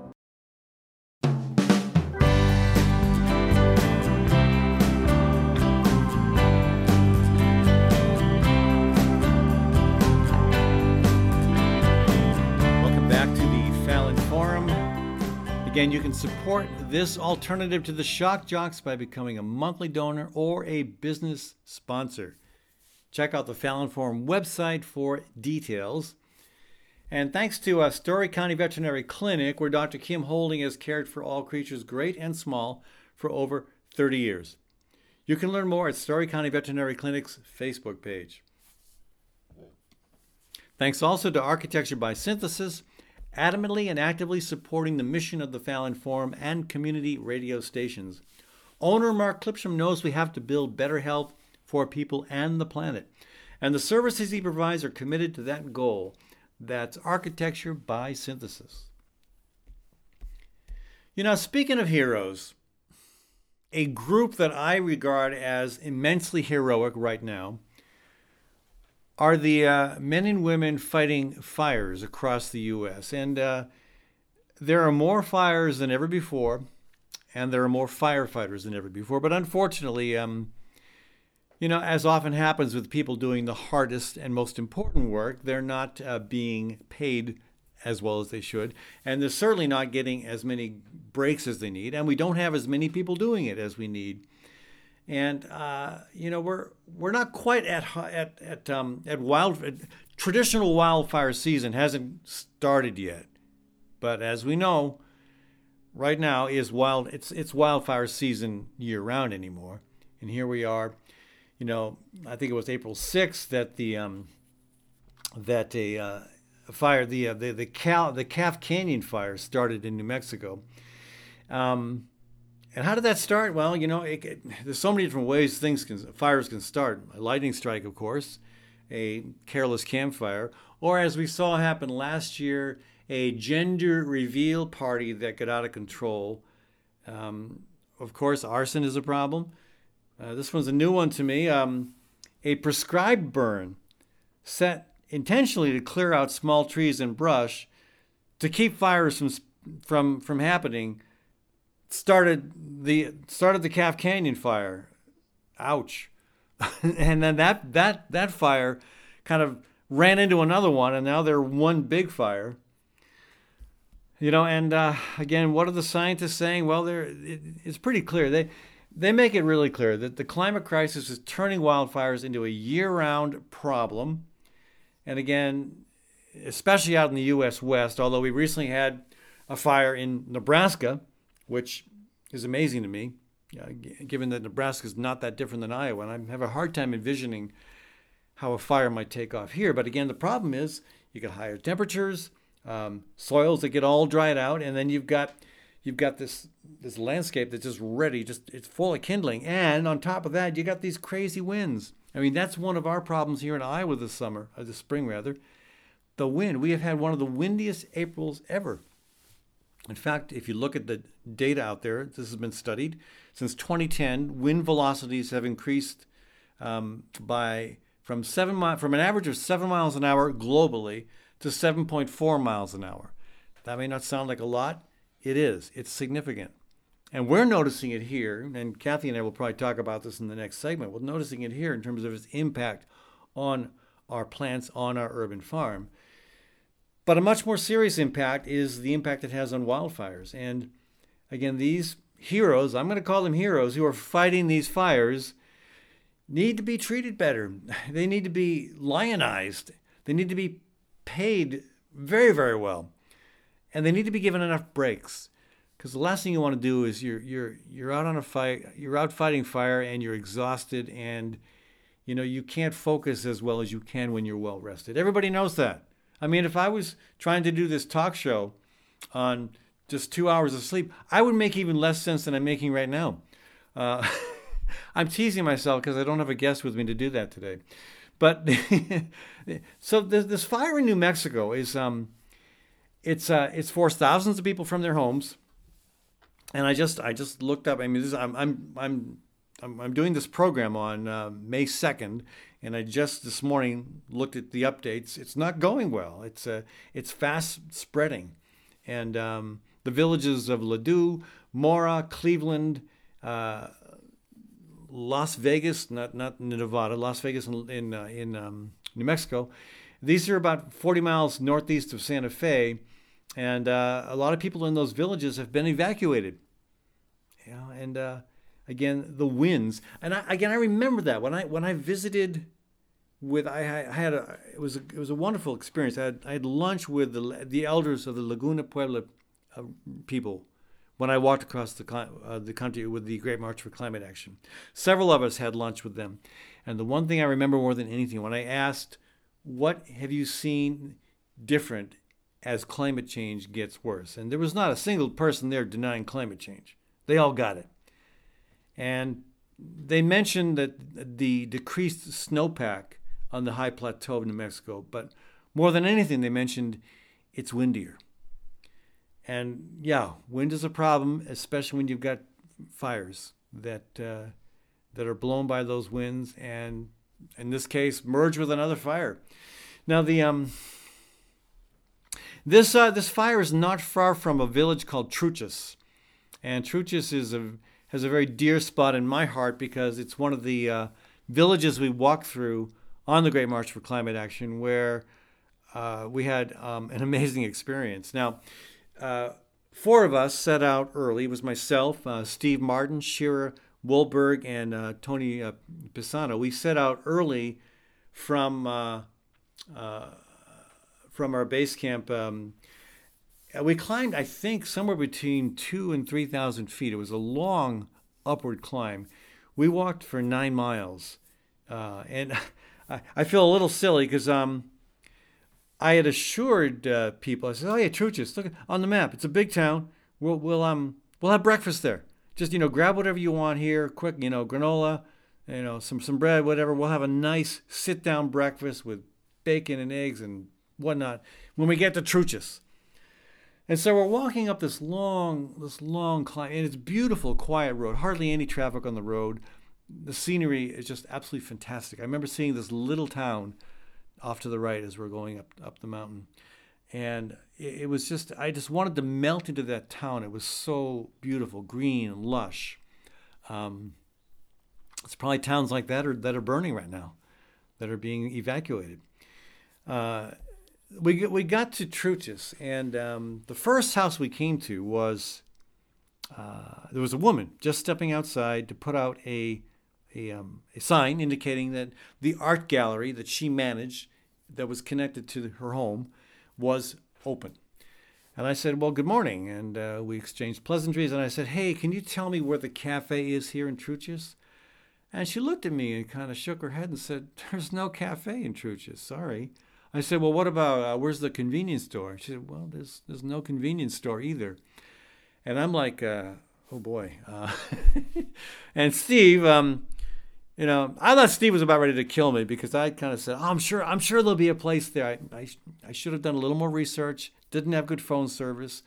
S1: Again, you can support this alternative to the shock jocks by becoming a monthly donor or a business sponsor. Check out the Fallon Forum website for details. And thanks to uh, Story County Veterinary Clinic, where Dr. Kim Holding has cared for all creatures great and small for over 30 years. You can learn more at Story County Veterinary Clinic's Facebook page. Thanks also to Architecture by Synthesis, adamantly and actively supporting the mission of the Fallon Forum and community radio stations. Owner Mark Clipsham knows we have to build better health for people and the planet, and the services he provides are committed to that goal. That's Architecture by Synthesis. You know, speaking of heroes, a group that I regard as immensely heroic right now are the uh, men and women fighting fires across the U.S. And uh, there are more fires than ever before, and there are more firefighters than ever before. But unfortunately, um, you know, as often happens with people doing the hardest and most important work, they're not uh, being paid as well as they should, and they're certainly not getting as many breaks as they need, and we don't have as many people doing it as we need and uh, you know we're we're not quite at at at um, at wild at traditional wildfire season hasn't started yet, but as we know, right now is wild it's it's wildfire season year round anymore, and here we are, you know I think it was April sixth that the um, that a uh, fire the uh, the the Cal the Calf Canyon fire started in New Mexico. Um, and how did that start? Well, you know, it, it, there's so many different ways things can fires can start. A lightning strike, of course, a careless campfire, or as we saw happen last year, a gender reveal party that got out of control. Um, of course, arson is a problem. Uh, this one's a new one to me. Um, a prescribed burn set intentionally to clear out small trees and brush to keep fires from from from happening started the started the Calf Canyon fire. ouch. <laughs> and then that that that fire kind of ran into another one, and now they're one big fire. You know, and uh, again, what are the scientists saying? Well, they're it, it's pretty clear. They they make it really clear that the climate crisis is turning wildfires into a year-round problem. And again, especially out in the U.S. West, although we recently had a fire in Nebraska, which is amazing to me, uh, given that Nebraska is not that different than Iowa. And I have a hard time envisioning how a fire might take off here. But again, the problem is you get higher temperatures, um, soils that get all dried out, and then you've got you've got this this landscape that's just ready, just it's full of kindling. And on top of that, you got these crazy winds. I mean, that's one of our problems here in Iowa this summer, or this spring rather. The wind. We have had one of the windiest Aprils ever. In fact, if you look at the data out there, this has been studied. Since 2010, wind velocities have increased um, by from seven mi- from an average of seven miles an hour globally to 7.4 miles an hour. That may not sound like a lot. It is. It's significant. And we're noticing it here, and Kathy and I will probably talk about this in the next segment. We're noticing it here in terms of its impact on our plants on our urban farm. But a much more serious impact is the impact it has on wildfires. And again, these heroes, I'm going to call them heroes, who are fighting these fires, need to be treated better. <laughs> They need to be lionized. They need to be paid very, very well. And they need to be given enough breaks. Because the last thing you want to do is you're you're you're out on a fight, you're out fighting fire and you're exhausted and you know you can't focus as well as you can when you're well rested. Everybody knows that. I mean, if I was trying to do this talk show on just two hours of sleep, I would make even less sense than I'm making right now. Uh, <laughs> I'm teasing myself because I don't have a guest with me to do that today. But <laughs> so this, this, fire in New Mexico is um, it's uh, it's forced thousands of people from their homes. And I just I just looked up. I mean, this, I'm I'm I'm I'm, doing this program on uh, May 2nd, and I just this morning looked at the updates. It's not going well. It's uh, it's fast spreading, and um, the villages of Ledoux, Mora, Cleveland, uh, Las Vegas, not not Nevada, Las Vegas in in, uh, in um, New Mexico. These are about 40 miles northeast of Santa Fe, and uh, a lot of people in those villages have been evacuated. Know, and uh, again the winds, and I, again I remember that when I when I visited with I, I had a it was a, it was a wonderful experience. I had, I had lunch with the the elders of the Laguna Pueblo uh, people when I walked across the, uh, the country with the Great March for Climate Action. Several of us had lunch with them. And the one thing I remember more than anything, when I asked, What have you seen different as climate change gets worse? And there was not a single person there denying climate change. They all got it. And they mentioned that the decreased snowpack on the high plateau of New Mexico, but more than anything, they mentioned it's windier. And yeah, wind is a problem, especially when you've got fires that uh, that are blown by those winds, and in this case, merge with another fire. Now the um, this uh, this fire is not far from a village called Truchas, and Truchas is a has a very dear spot in my heart because it's one of the uh, villages we walked through on the Great March for Climate Action, where uh, we had um, an <laughs> amazing experience. Now, uh, four of us set out early. It was myself, uh, Steve Martin, Shira Woolberg, and uh, Tony uh, Pisano. We set out early from from our base camp. Um, we climbed, I think, somewhere between two and three thousand feet. It was a long upward climb. We walked for nine miles, and <laughs> I, I feel a little silly because um, I had assured uh, people, I said, "Oh yeah, Truchas, look on the map. It's a big town. We'll we'll um we'll have breakfast there. Just you know, grab whatever you want here, quick. You know, granola, you know, some some bread, whatever. We'll have a nice sit down breakfast with bacon and eggs and whatnot when we get to Truchas." And so we're walking up this long, this long climb, and it's beautiful, quiet road. Hardly any traffic on the road. The scenery is just absolutely fantastic. I remember seeing this little town off to the right as we're going up up the mountain. And it, was just I just wanted to melt into that town. It was so beautiful, green and lush. Um, It's probably towns like that are, that are burning right now, that are being evacuated. Uh, we, we got to Truchas, and um, the first house we came to was uh, there was a woman just stepping outside to put out a, a, um, a sign indicating that the art gallery that she managed, that was connected to her home, was open. And I said, Well, good morning. And uh, we exchanged pleasantries. And I said, Hey, can you tell me where the cafe is here in Truchas? And she looked at me and kind of shook her head and said, There's no cafe in Truchas. Sorry. I said, Well, what about uh, where's the convenience store? She said, Well, there's, there's no convenience store either. And I'm like, uh, Oh boy. Uh, <laughs> and Steve, um, you know, I thought Steve was about ready to kill me because I kind of said, oh, "I'm sure, I'm sure there'll be a place there." I, I, I should have done a little more research. Didn't have good phone service,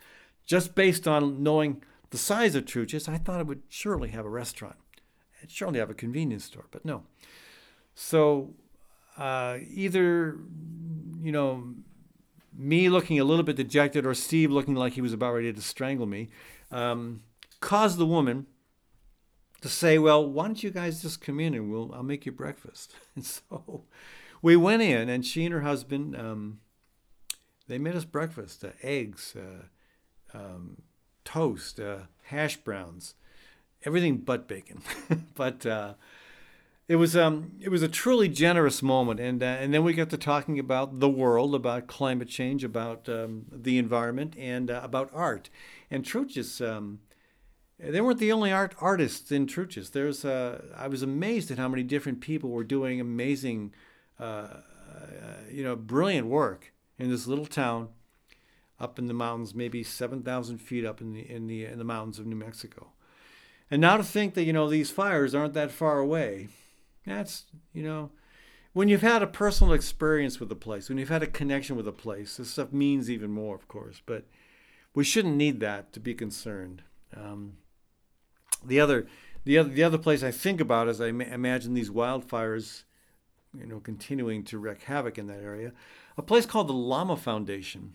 S1: just based on knowing the size of Truchas. I thought it would surely have a restaurant, it surely have a convenience store, but no. So uh, either, you know, me looking a little bit dejected or Steve looking like he was about ready to strangle me, um, caused the woman to say, "Well, why don't you guys just come in and we'll I'll make you breakfast." <laughs> And so we went in, and she and her husband um, they made us breakfast: uh, eggs, uh, um, toast, uh, hash browns, everything but bacon. <laughs> but uh, it was um, it was a truly generous moment, and uh, and then we got to talking about the world, about climate change, about um, the environment, and uh, about art. And Truchas, um, they weren't the only art artists in Truchas. There's uh, I was amazed at how many different people were doing amazing, uh, uh, you know, brilliant work in this little town, up in the mountains, maybe seven thousand feet up in the in the in the mountains of New Mexico. And now to think that you know these fires aren't that far away, that's you know, when you've had a personal experience with a place, when you've had a connection with a place, this stuff means even more, of course. But we shouldn't need that to be concerned. Um, the other, the other, the other place I think about as I ma- imagine these wildfires, you know, continuing to wreak havoc in that area, a place called the Lama Foundation,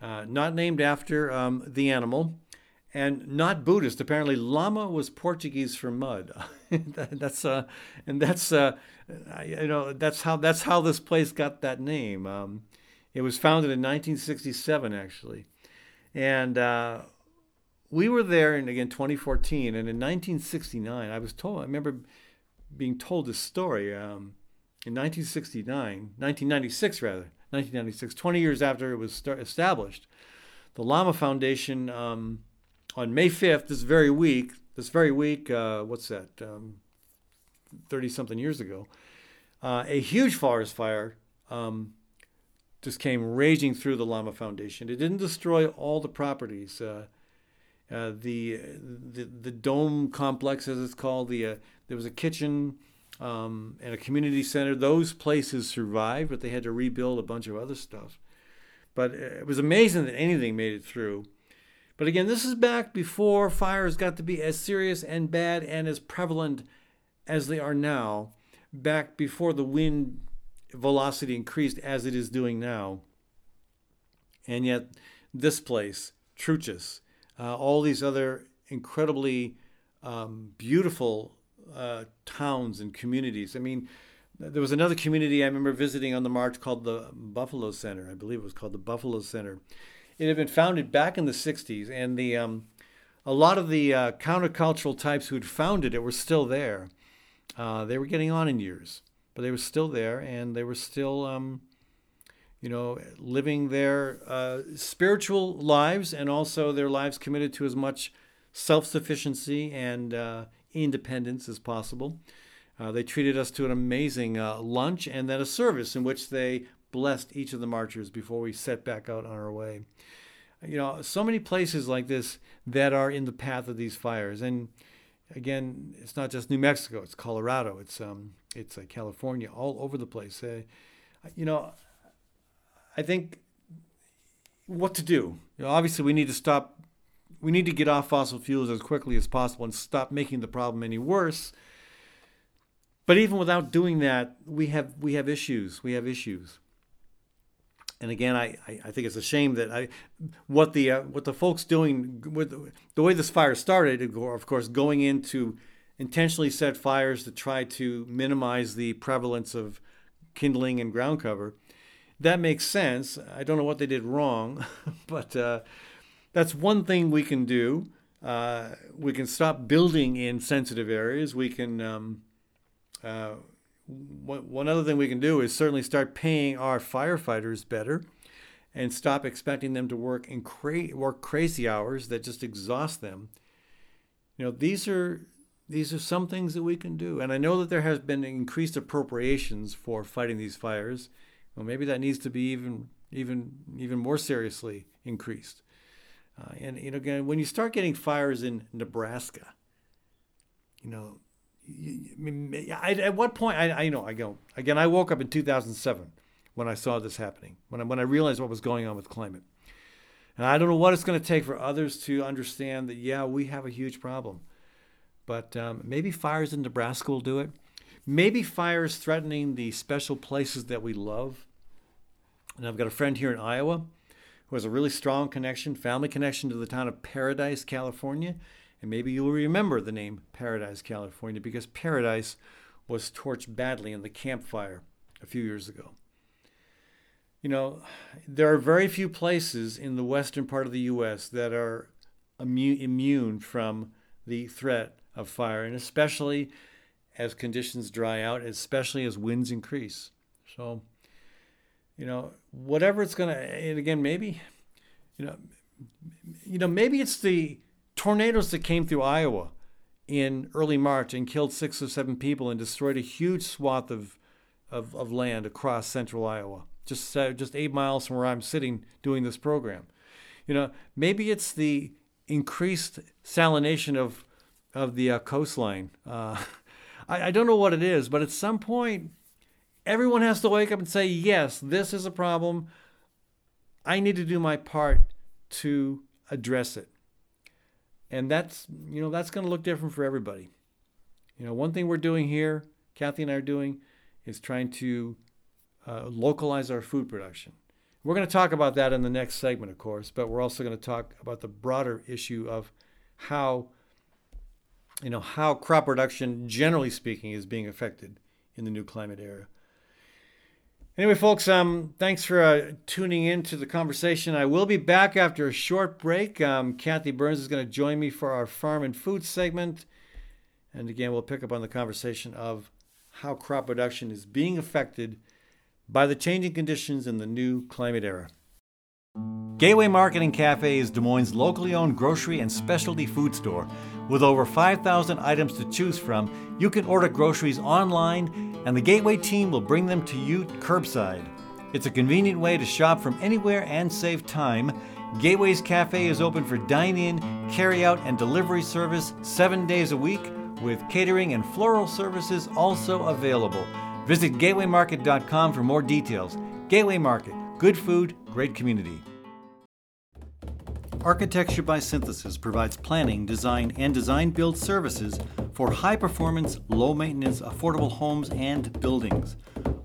S1: uh, not named after um, the animal, and not Buddhist. Apparently, Lama was Portuguese for mud. <laughs> that's uh, and that's uh, you know that's how that's how this place got that name. Um, it was founded in 1967, actually, and uh, we were there in again 2014 and in 1969 i was told i remember being told this story um, in 1969 1996 rather 1996 20 years after it was established the lama foundation um, on may 5th this very week this very week uh, what's that 30 um, something years ago uh, a huge forest fire um, just came raging through the lama foundation it didn't destroy all the properties uh, uh, the, the the dome complex, as it's called. The uh, there was a kitchen um, and a community center. Those places survived, but they had to rebuild a bunch of other stuff. But uh, it was amazing that anything made it through. But again, this is back before fires got to be as serious and bad and as prevalent as they are now. Back before the wind velocity increased as it is doing now. And yet, this place, Truchas, uh, all these other incredibly um, beautiful uh, towns and communities. I mean, there was another community I remember visiting on the march called the Buffalo Center. I believe it was called the Buffalo Center. It had been founded back in the 60s, and the um, a lot of the uh, countercultural types who had founded it were still there. Uh, they were getting on in years, but they were still there, and they were still um, you know, living their uh, spiritual lives and also their lives committed to as much self sufficiency and uh, independence as possible. Uh, they treated us to an amazing uh, lunch and then a service in which they blessed each of the marchers before we set back out on our way. You know, so many places like this that are in the path of these fires. And again, it's not just New Mexico, it's Colorado, it's, um, it's uh, California, all over the place. Uh, you know, I think what to do. You know, obviously, we need to stop. We need to get off fossil fuels as quickly as possible and stop making the problem any worse. But even without doing that, we have we have issues. We have issues. And again, I, I, think it's a shame that I what the uh, what the folks doing with the way this fire started, of course, going into intentionally set fires to try to minimize the prevalence of kindling and ground cover. That makes sense. I don't know what they did wrong, <laughs> but uh, that's one thing we can do. Uh, we can stop building in sensitive areas. We can. Um, uh, one other thing we can do is certainly start paying our firefighters better and stop expecting them to work in cra- work crazy hours that just exhaust them. You know, these are these are some things that we can do. And I know that there has been increased appropriations for fighting these fires. Well, maybe that needs to be even even even more seriously increased. Uh, and you know, again, when you start getting fires in Nebraska, you know, I at what point I, I know I go again. I woke up in 2007 when I saw this happening. When I, when I realized what was going on with climate, and I don't know what it's going to take for others to understand that. Yeah, we have a huge problem, but um, maybe fires in Nebraska will do it. Maybe fires threatening the special places that we love. And I've got a friend here in Iowa who has a really strong connection, family connection to the town of Paradise, California. And maybe you'll remember the name Paradise, California, because Paradise was torched badly in the Camp Fire a few years ago. You know, there are very few places in the western part of the U.S. that are immune from the threat of fire, and especially as conditions dry out, especially as winds increase. So, you know, whatever it's going to, and again, maybe, you know, you know, maybe it's the tornadoes that came through Iowa in early March and killed six or seven people and destroyed a huge swath of, of, of land across central Iowa, just, uh, just eight miles from where I'm sitting doing this program. You know, maybe it's the increased salination of, of the uh, coastline. Uh, <laughs> I, I don't know what it is, but at some point, everyone has to wake up and say, yes, this is a problem. I need to do my part to address it and that's you know that's going to look different for everybody. You know one thing we're doing here kathy and i are doing is trying to uh, localize our food production. We're going to talk about that in the next segment of course but we're also going to talk about the broader issue of how you know how crop production generally speaking is being affected in the new climate era Anyway, folks, um, thanks for uh, tuning in to the conversation. I will be back after a short break. Um, Kathy Byrnes is going to join me for our farm and food segment. And again, we'll pick up on the conversation of how crop production is being affected by the changing conditions in the new climate era. Gateway Market and Cafe is Des Moines' locally owned grocery and specialty food store. With over 5,000 items to choose from, you can order groceries online, and the Gateway team will bring them to you curbside. It's a convenient way to shop from anywhere and save time. Gateway's Cafe is open for dine in, carry out, and delivery service seven days a week, with catering and floral services also available. Visit gatewaymarket.com for more details. Gateway Market, good food, great community. Architecture by Synthesis provides planning, design, and design build services for high performance, low maintenance, affordable homes and buildings.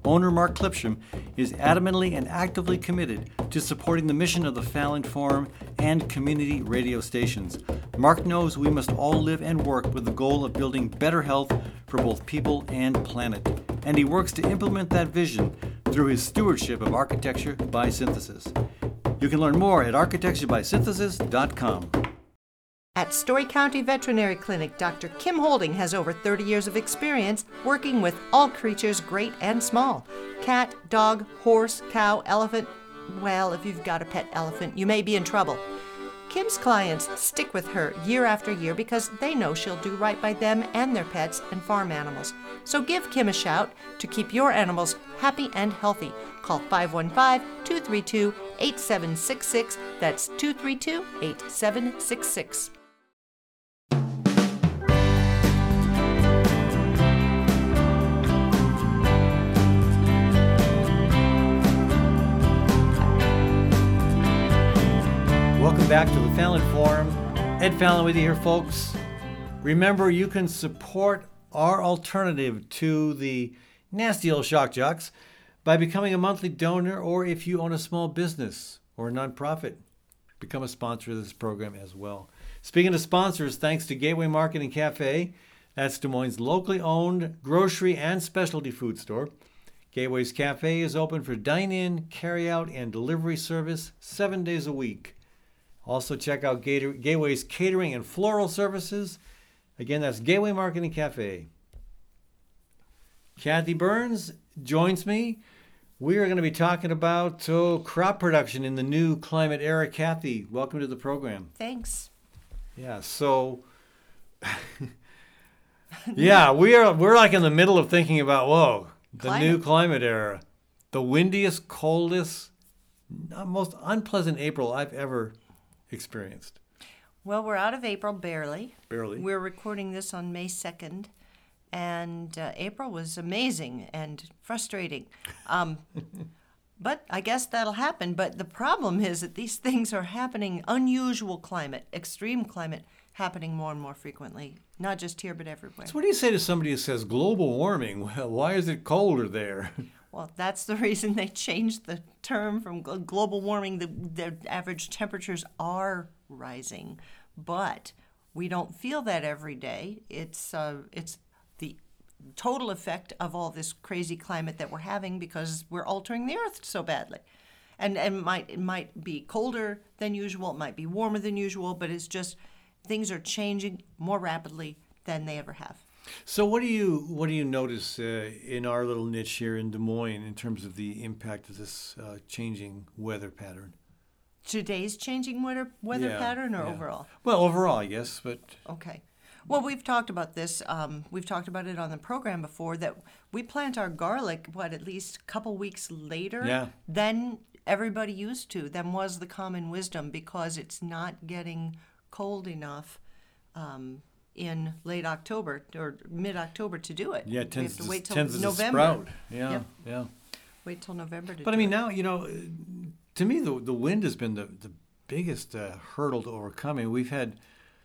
S1: Owner Mark Clipsham is adamantly and actively committed to supporting the mission of the Fallon Forum and community radio stations. Mark knows we must all live and work with the goal of building better health for both people and planet, and he works to implement that vision through his stewardship of architecture by synthesis. You can learn more at architecturebysynthesis.com.
S4: At Story County Veterinary Clinic, Dr. Kim Holding has over 30 years of experience working with all creatures, great and small cat, dog, horse, cow, elephant. Well, if you've got a pet elephant, you may be in trouble. Kim's clients stick with her year after year because they know she'll do right by them and their pets and farm animals. So give Kim a shout to keep your animals happy and healthy. Call 515 232 8766. That's 232 8766.
S1: Back to the Fallon Forum. Ed Fallon with you here, folks. Remember, you can support our alternative to the nasty old shock jocks by becoming a monthly donor or if you own a small business or a nonprofit, become a sponsor of this program as well. Speaking of sponsors, thanks to Gateway Market and Cafe, That's Des Moines' locally owned grocery and specialty food store. Gateway's Cafe is open for dine in, carry out, and delivery service seven days a week. Also, check out Gator- Gateway's catering and floral services. Again, that's Gateway Market and Cafe. Kathy Byrnes joins me. We are going to be talking about oh, crop production in the new climate era. Kathy, welcome to the program.
S4: Thanks.
S1: Yeah, so <laughs> yeah, we are we're like in the middle of thinking about whoa, the new
S4: Climate.
S1: climate era, the windiest, coldest, most unpleasant April I've ever experienced.
S4: Well, we're out of April barely.
S1: Barely.
S4: We're recording this on May 2nd, and uh, April was amazing and frustrating. Um, <laughs> but I guess that'll happen. But the problem is that these things are happening, unusual climate, extreme climate, happening more and more frequently, not just here, but everywhere.
S1: So what do you say to somebody who says global warming? Well, <laughs> why is it colder there? <laughs>
S4: Well, that's the <laughs> reason they changed the term from global warming. The, the average temperatures are rising, but we don't feel that every day. It's uh, it's the total effect of all this crazy climate that we're having because we're altering the earth so badly. And, and might it might be colder than usual, it might be warmer than usual, but it's just things are changing more rapidly than they ever have.
S1: So what do you what do you notice uh, in our little niche here in Des Moines in terms of the impact of this uh, changing weather pattern?
S4: Today's changing weather weather
S1: Yeah,
S4: pattern or
S1: yeah.
S4: overall?
S1: Well, overall, I guess, but
S4: Okay. Well, we've talked about this. Um, we've talked about it on the program before that we plant our garlic, what, at least a couple weeks later
S1: Yeah.
S4: than everybody used to, than was the common wisdom because it's not getting cold enough um, in late October or mid October to do it.
S1: yeah, it
S4: we
S1: tends
S4: have to
S1: to,
S4: wait till
S1: tends to
S4: November.
S1: sprout. Yeah,
S4: Yep.
S1: yeah.
S4: Wait till November to
S1: But I mean,
S4: it.
S1: now you know, to me, the the wind has been the the biggest uh, hurdle to overcome. I mean, we've had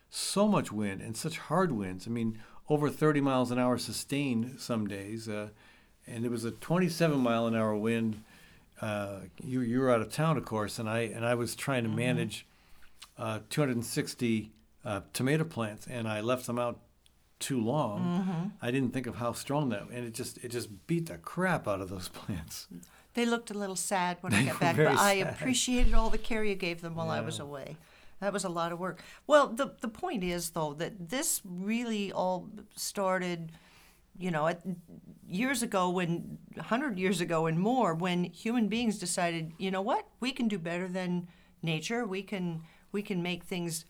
S1: so much wind and such hard winds. I mean, over 30 miles an hour sustained some days, uh, and it was a 27 mile an hour wind. Uh, you you were out of town, of course, and I and I was trying to
S4: Mm-hmm.
S1: manage uh, 260 uh, tomato plants, and I left them out too long.
S4: Mm-hmm.
S1: I didn't think of how strong that, and it just it just beat the crap out of those <laughs> plants.
S4: They looked a little sad when I got back, but I appreciated all the care you gave them while I was away. That was a lot of work. Well, the the point is though that this really all started, you know, at, years ago when hundred years ago and more when human beings decided, you know what, we can do better than nature. We can we can make things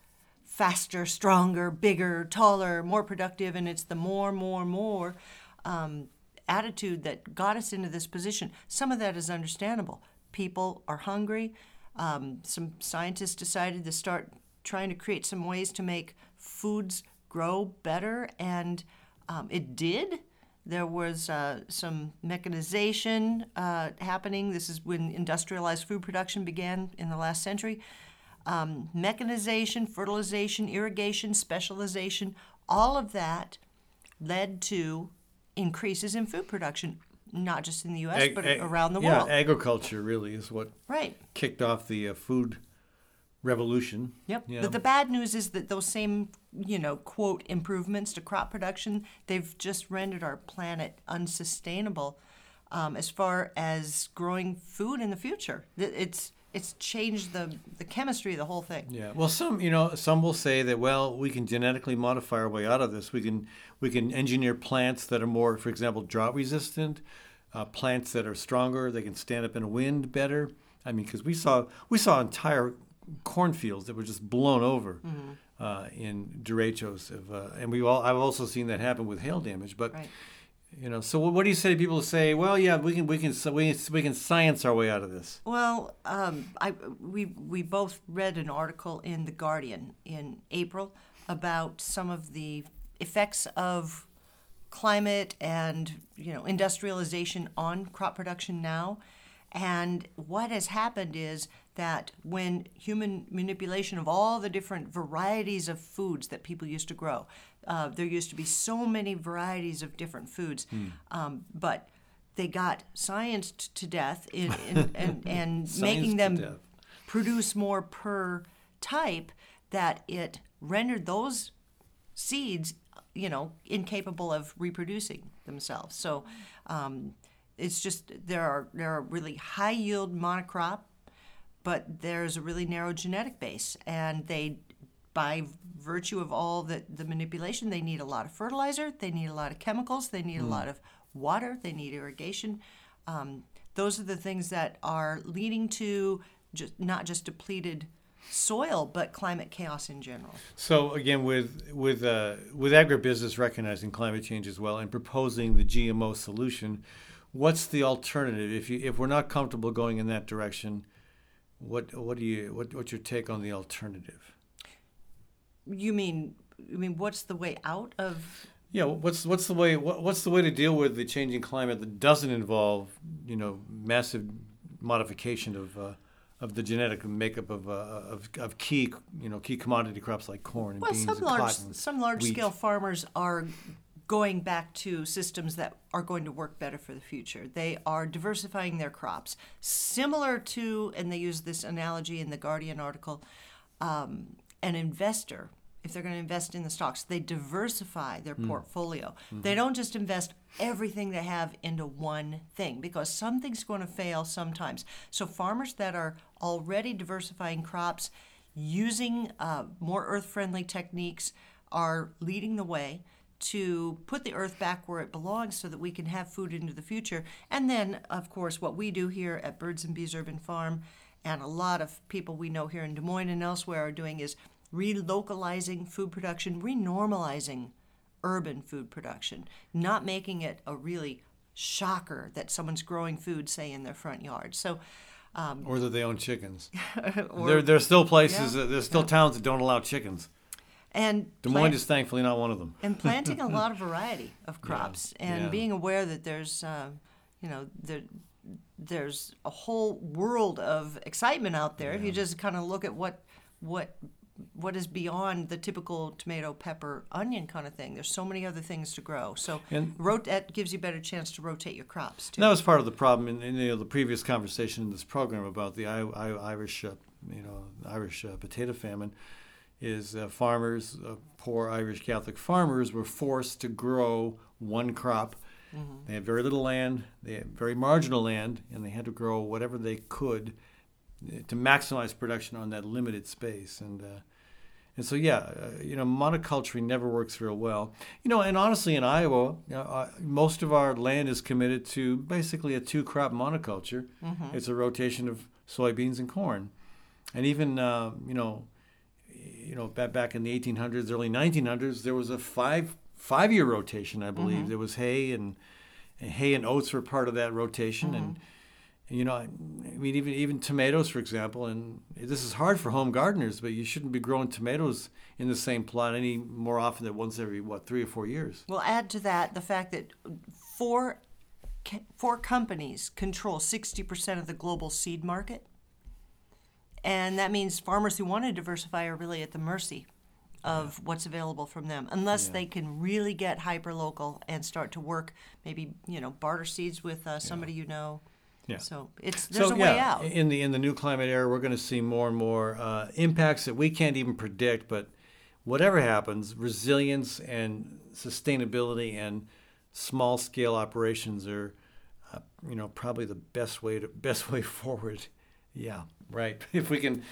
S4: faster, stronger, bigger, taller, more productive, and it's the more, more, more um, attitude that got us into this position. Some of that is understandable. People are hungry. Um, some scientists decided to start trying to create some ways to make foods grow better, and um, it did. There was uh, some mechanization uh, happening. This is when industrialized food production began in the last century um, mechanization, fertilization, irrigation, specialization, all of that led to increases in food production, not just in the U.S.,
S1: Ag-
S4: but
S1: ag-
S4: around the
S1: yeah,
S4: world.
S1: Yeah, agriculture really is what
S4: right.
S1: kicked off the uh, food revolution.
S4: Yep.
S1: Yeah.
S4: But the bad news is that those same, you know, quote improvements to crop production, they've just rendered our planet unsustainable um, as far as growing food in the future. It's it's changed the the chemistry of the whole thing.
S1: Yeah. Well, some you know some will say that well we can genetically modify our way out of this. We can we can engineer plants that are more, for example, drought resistant, uh, plants that are stronger. They can stand up in a wind better. I mean, because we saw we saw entire cornfields that were just blown over
S4: Mm-hmm.
S1: uh, in derechos of, uh, and we all I've also seen that happen with hail damage. But
S4: Right.
S1: You know, so what, do you say to people who say, well, yeah, we can we can we, we can science our way out of this?
S4: Well, um, I, we, we both read an article in The Guardian in April about some of the effects of climate and you know industrialization on crop production now. And what has happened is that when human manipulation of all the different varieties of foods that people used to grow, uh, there used to be so many varieties of different foods, um, but they got scienced to death <laughs> in, in, and, and making them produce more per type that it rendered those seeds you know, incapable of reproducing themselves. So um, it's just there are there are really high yield monocrop, but there's a really narrow genetic base, and they by virtue of all the, the manipulation, they need a lot of fertilizer, they need a lot of chemicals, they need a lot of water, they need irrigation. Um, those are the things that are leading to just not just depleted soil, but climate chaos in general.
S1: So again, with with uh, with agribusiness recognizing climate change as well and proposing the GMO solution, what's the alternative? If you if we're not comfortable going in that direction, what what do you what what's your take on the alternative?
S4: You mean, you mean, what's the way out of?
S1: Yeah, what's what's the way what, what's the way to deal with the changing climate that doesn't involve you know massive modification of uh, of the genetic makeup of, uh, of of key you know key commodity crops like corn and
S4: Well,
S1: beans
S4: some
S1: and
S4: large
S1: cotton.
S4: some large
S1: wheat.
S4: scale farmers are going back to systems that are going to work better for the future. They are diversifying their crops, similar to, and they use this analogy in the Guardian article. Um, an investor, if they're going to invest in the stocks, they diversify their portfolio. They don't just invest everything they have into one thing because something's going to fail sometimes. So, farmers that are already diversifying crops, using uh, more earth friendly techniques, are leading the way to put the earth back where it belongs so that we can have food into the future. And then, of course, what we do here at Birds and Bees Urban Farm, and a lot of people we know here in Des Moines and elsewhere are doing is relocalizing food production, renormalizing urban food production, not making it a really shocker that someone's growing food, say, in their front yard. So,
S1: or that they own chickens. <laughs>
S4: or,
S1: there there's still places
S4: Yeah,
S1: that there's still towns that don't allow chickens.
S4: and
S1: Des
S4: plant-
S1: Moines is thankfully not one of them.
S4: and planting a <laughs> lot of variety of crops and
S1: yeah.
S4: being aware that there's uh, you know there there's a whole world of excitement out there if you just kind of look at what what what is beyond the typical tomato pepper onion kind of thing there's so many other things to grow so
S1: And-
S4: rot- that gives you a better chance to rotate your crops too
S1: that was part of the problem in, in you know, the previous conversation in this program about the I, I, Irish, uh, you know, Irish uh, potato famine. Is uh, farmers, uh, poor Irish Catholic farmers, were forced to grow one crop. They had very little land, they had very marginal land, and they had to grow whatever they could to maximize production on that limited space. And uh, and so, yeah, uh, you know, monoculture never works real well. You know, and honestly, in Iowa, you know, uh, most of our land is committed to basically a two-crop monoculture. It's a rotation of soybeans and corn, and even uh, you know, you know, back back in the 1800s, early 1900s, there was a five five-year rotation, I believe. There was hay and, and hay and oats were part of that rotation, and and, you know, I mean, even even tomatoes, for example, and this is hard for home gardeners, but you shouldn't be growing tomatoes in the same plot any more often than once every what three or four years.
S4: We'll add to that the fact that four, four companies control 60% of the global seed market. And that means farmers who want to diversify are really at the mercy of what's available from them, unless they can really get hyper local and start to work, maybe you know barter seeds with uh, somebody you know.
S1: Yeah.
S4: So it's there's
S1: so
S4: a
S1: yeah,
S4: way out.
S1: in the in the new climate era, we're going to see more and more uh, impacts that we can't even predict. But whatever happens, resilience and sustainability and small scale operations are, uh, you know, probably the best way to best way <laughs> forward. Yeah, right. <laughs> If we can,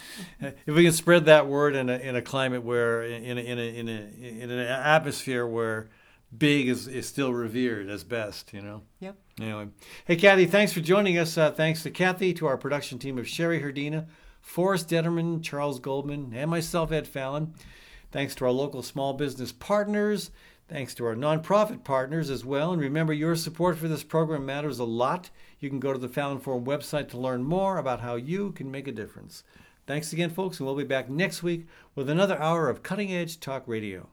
S1: if we can spread that word in a in a climate where in a, in a, in a, in an atmosphere where big is, is still revered as best, you know.
S4: Yep.
S1: Anyway, hey Kathy, thanks for joining us. Uh, thanks to Kathy, to our production team of Sherry Herdina, Forrest Detterman, Charles Goldman, and myself, Ed Fallon. Thanks to our local small business partners. Thanks to our nonprofit partners as well. And remember, your support for this program matters a lot. You can go to the Fallon Forum website to learn more about how you can make a difference. Thanks again, folks, and we'll be back next week with another hour of cutting edge talk radio.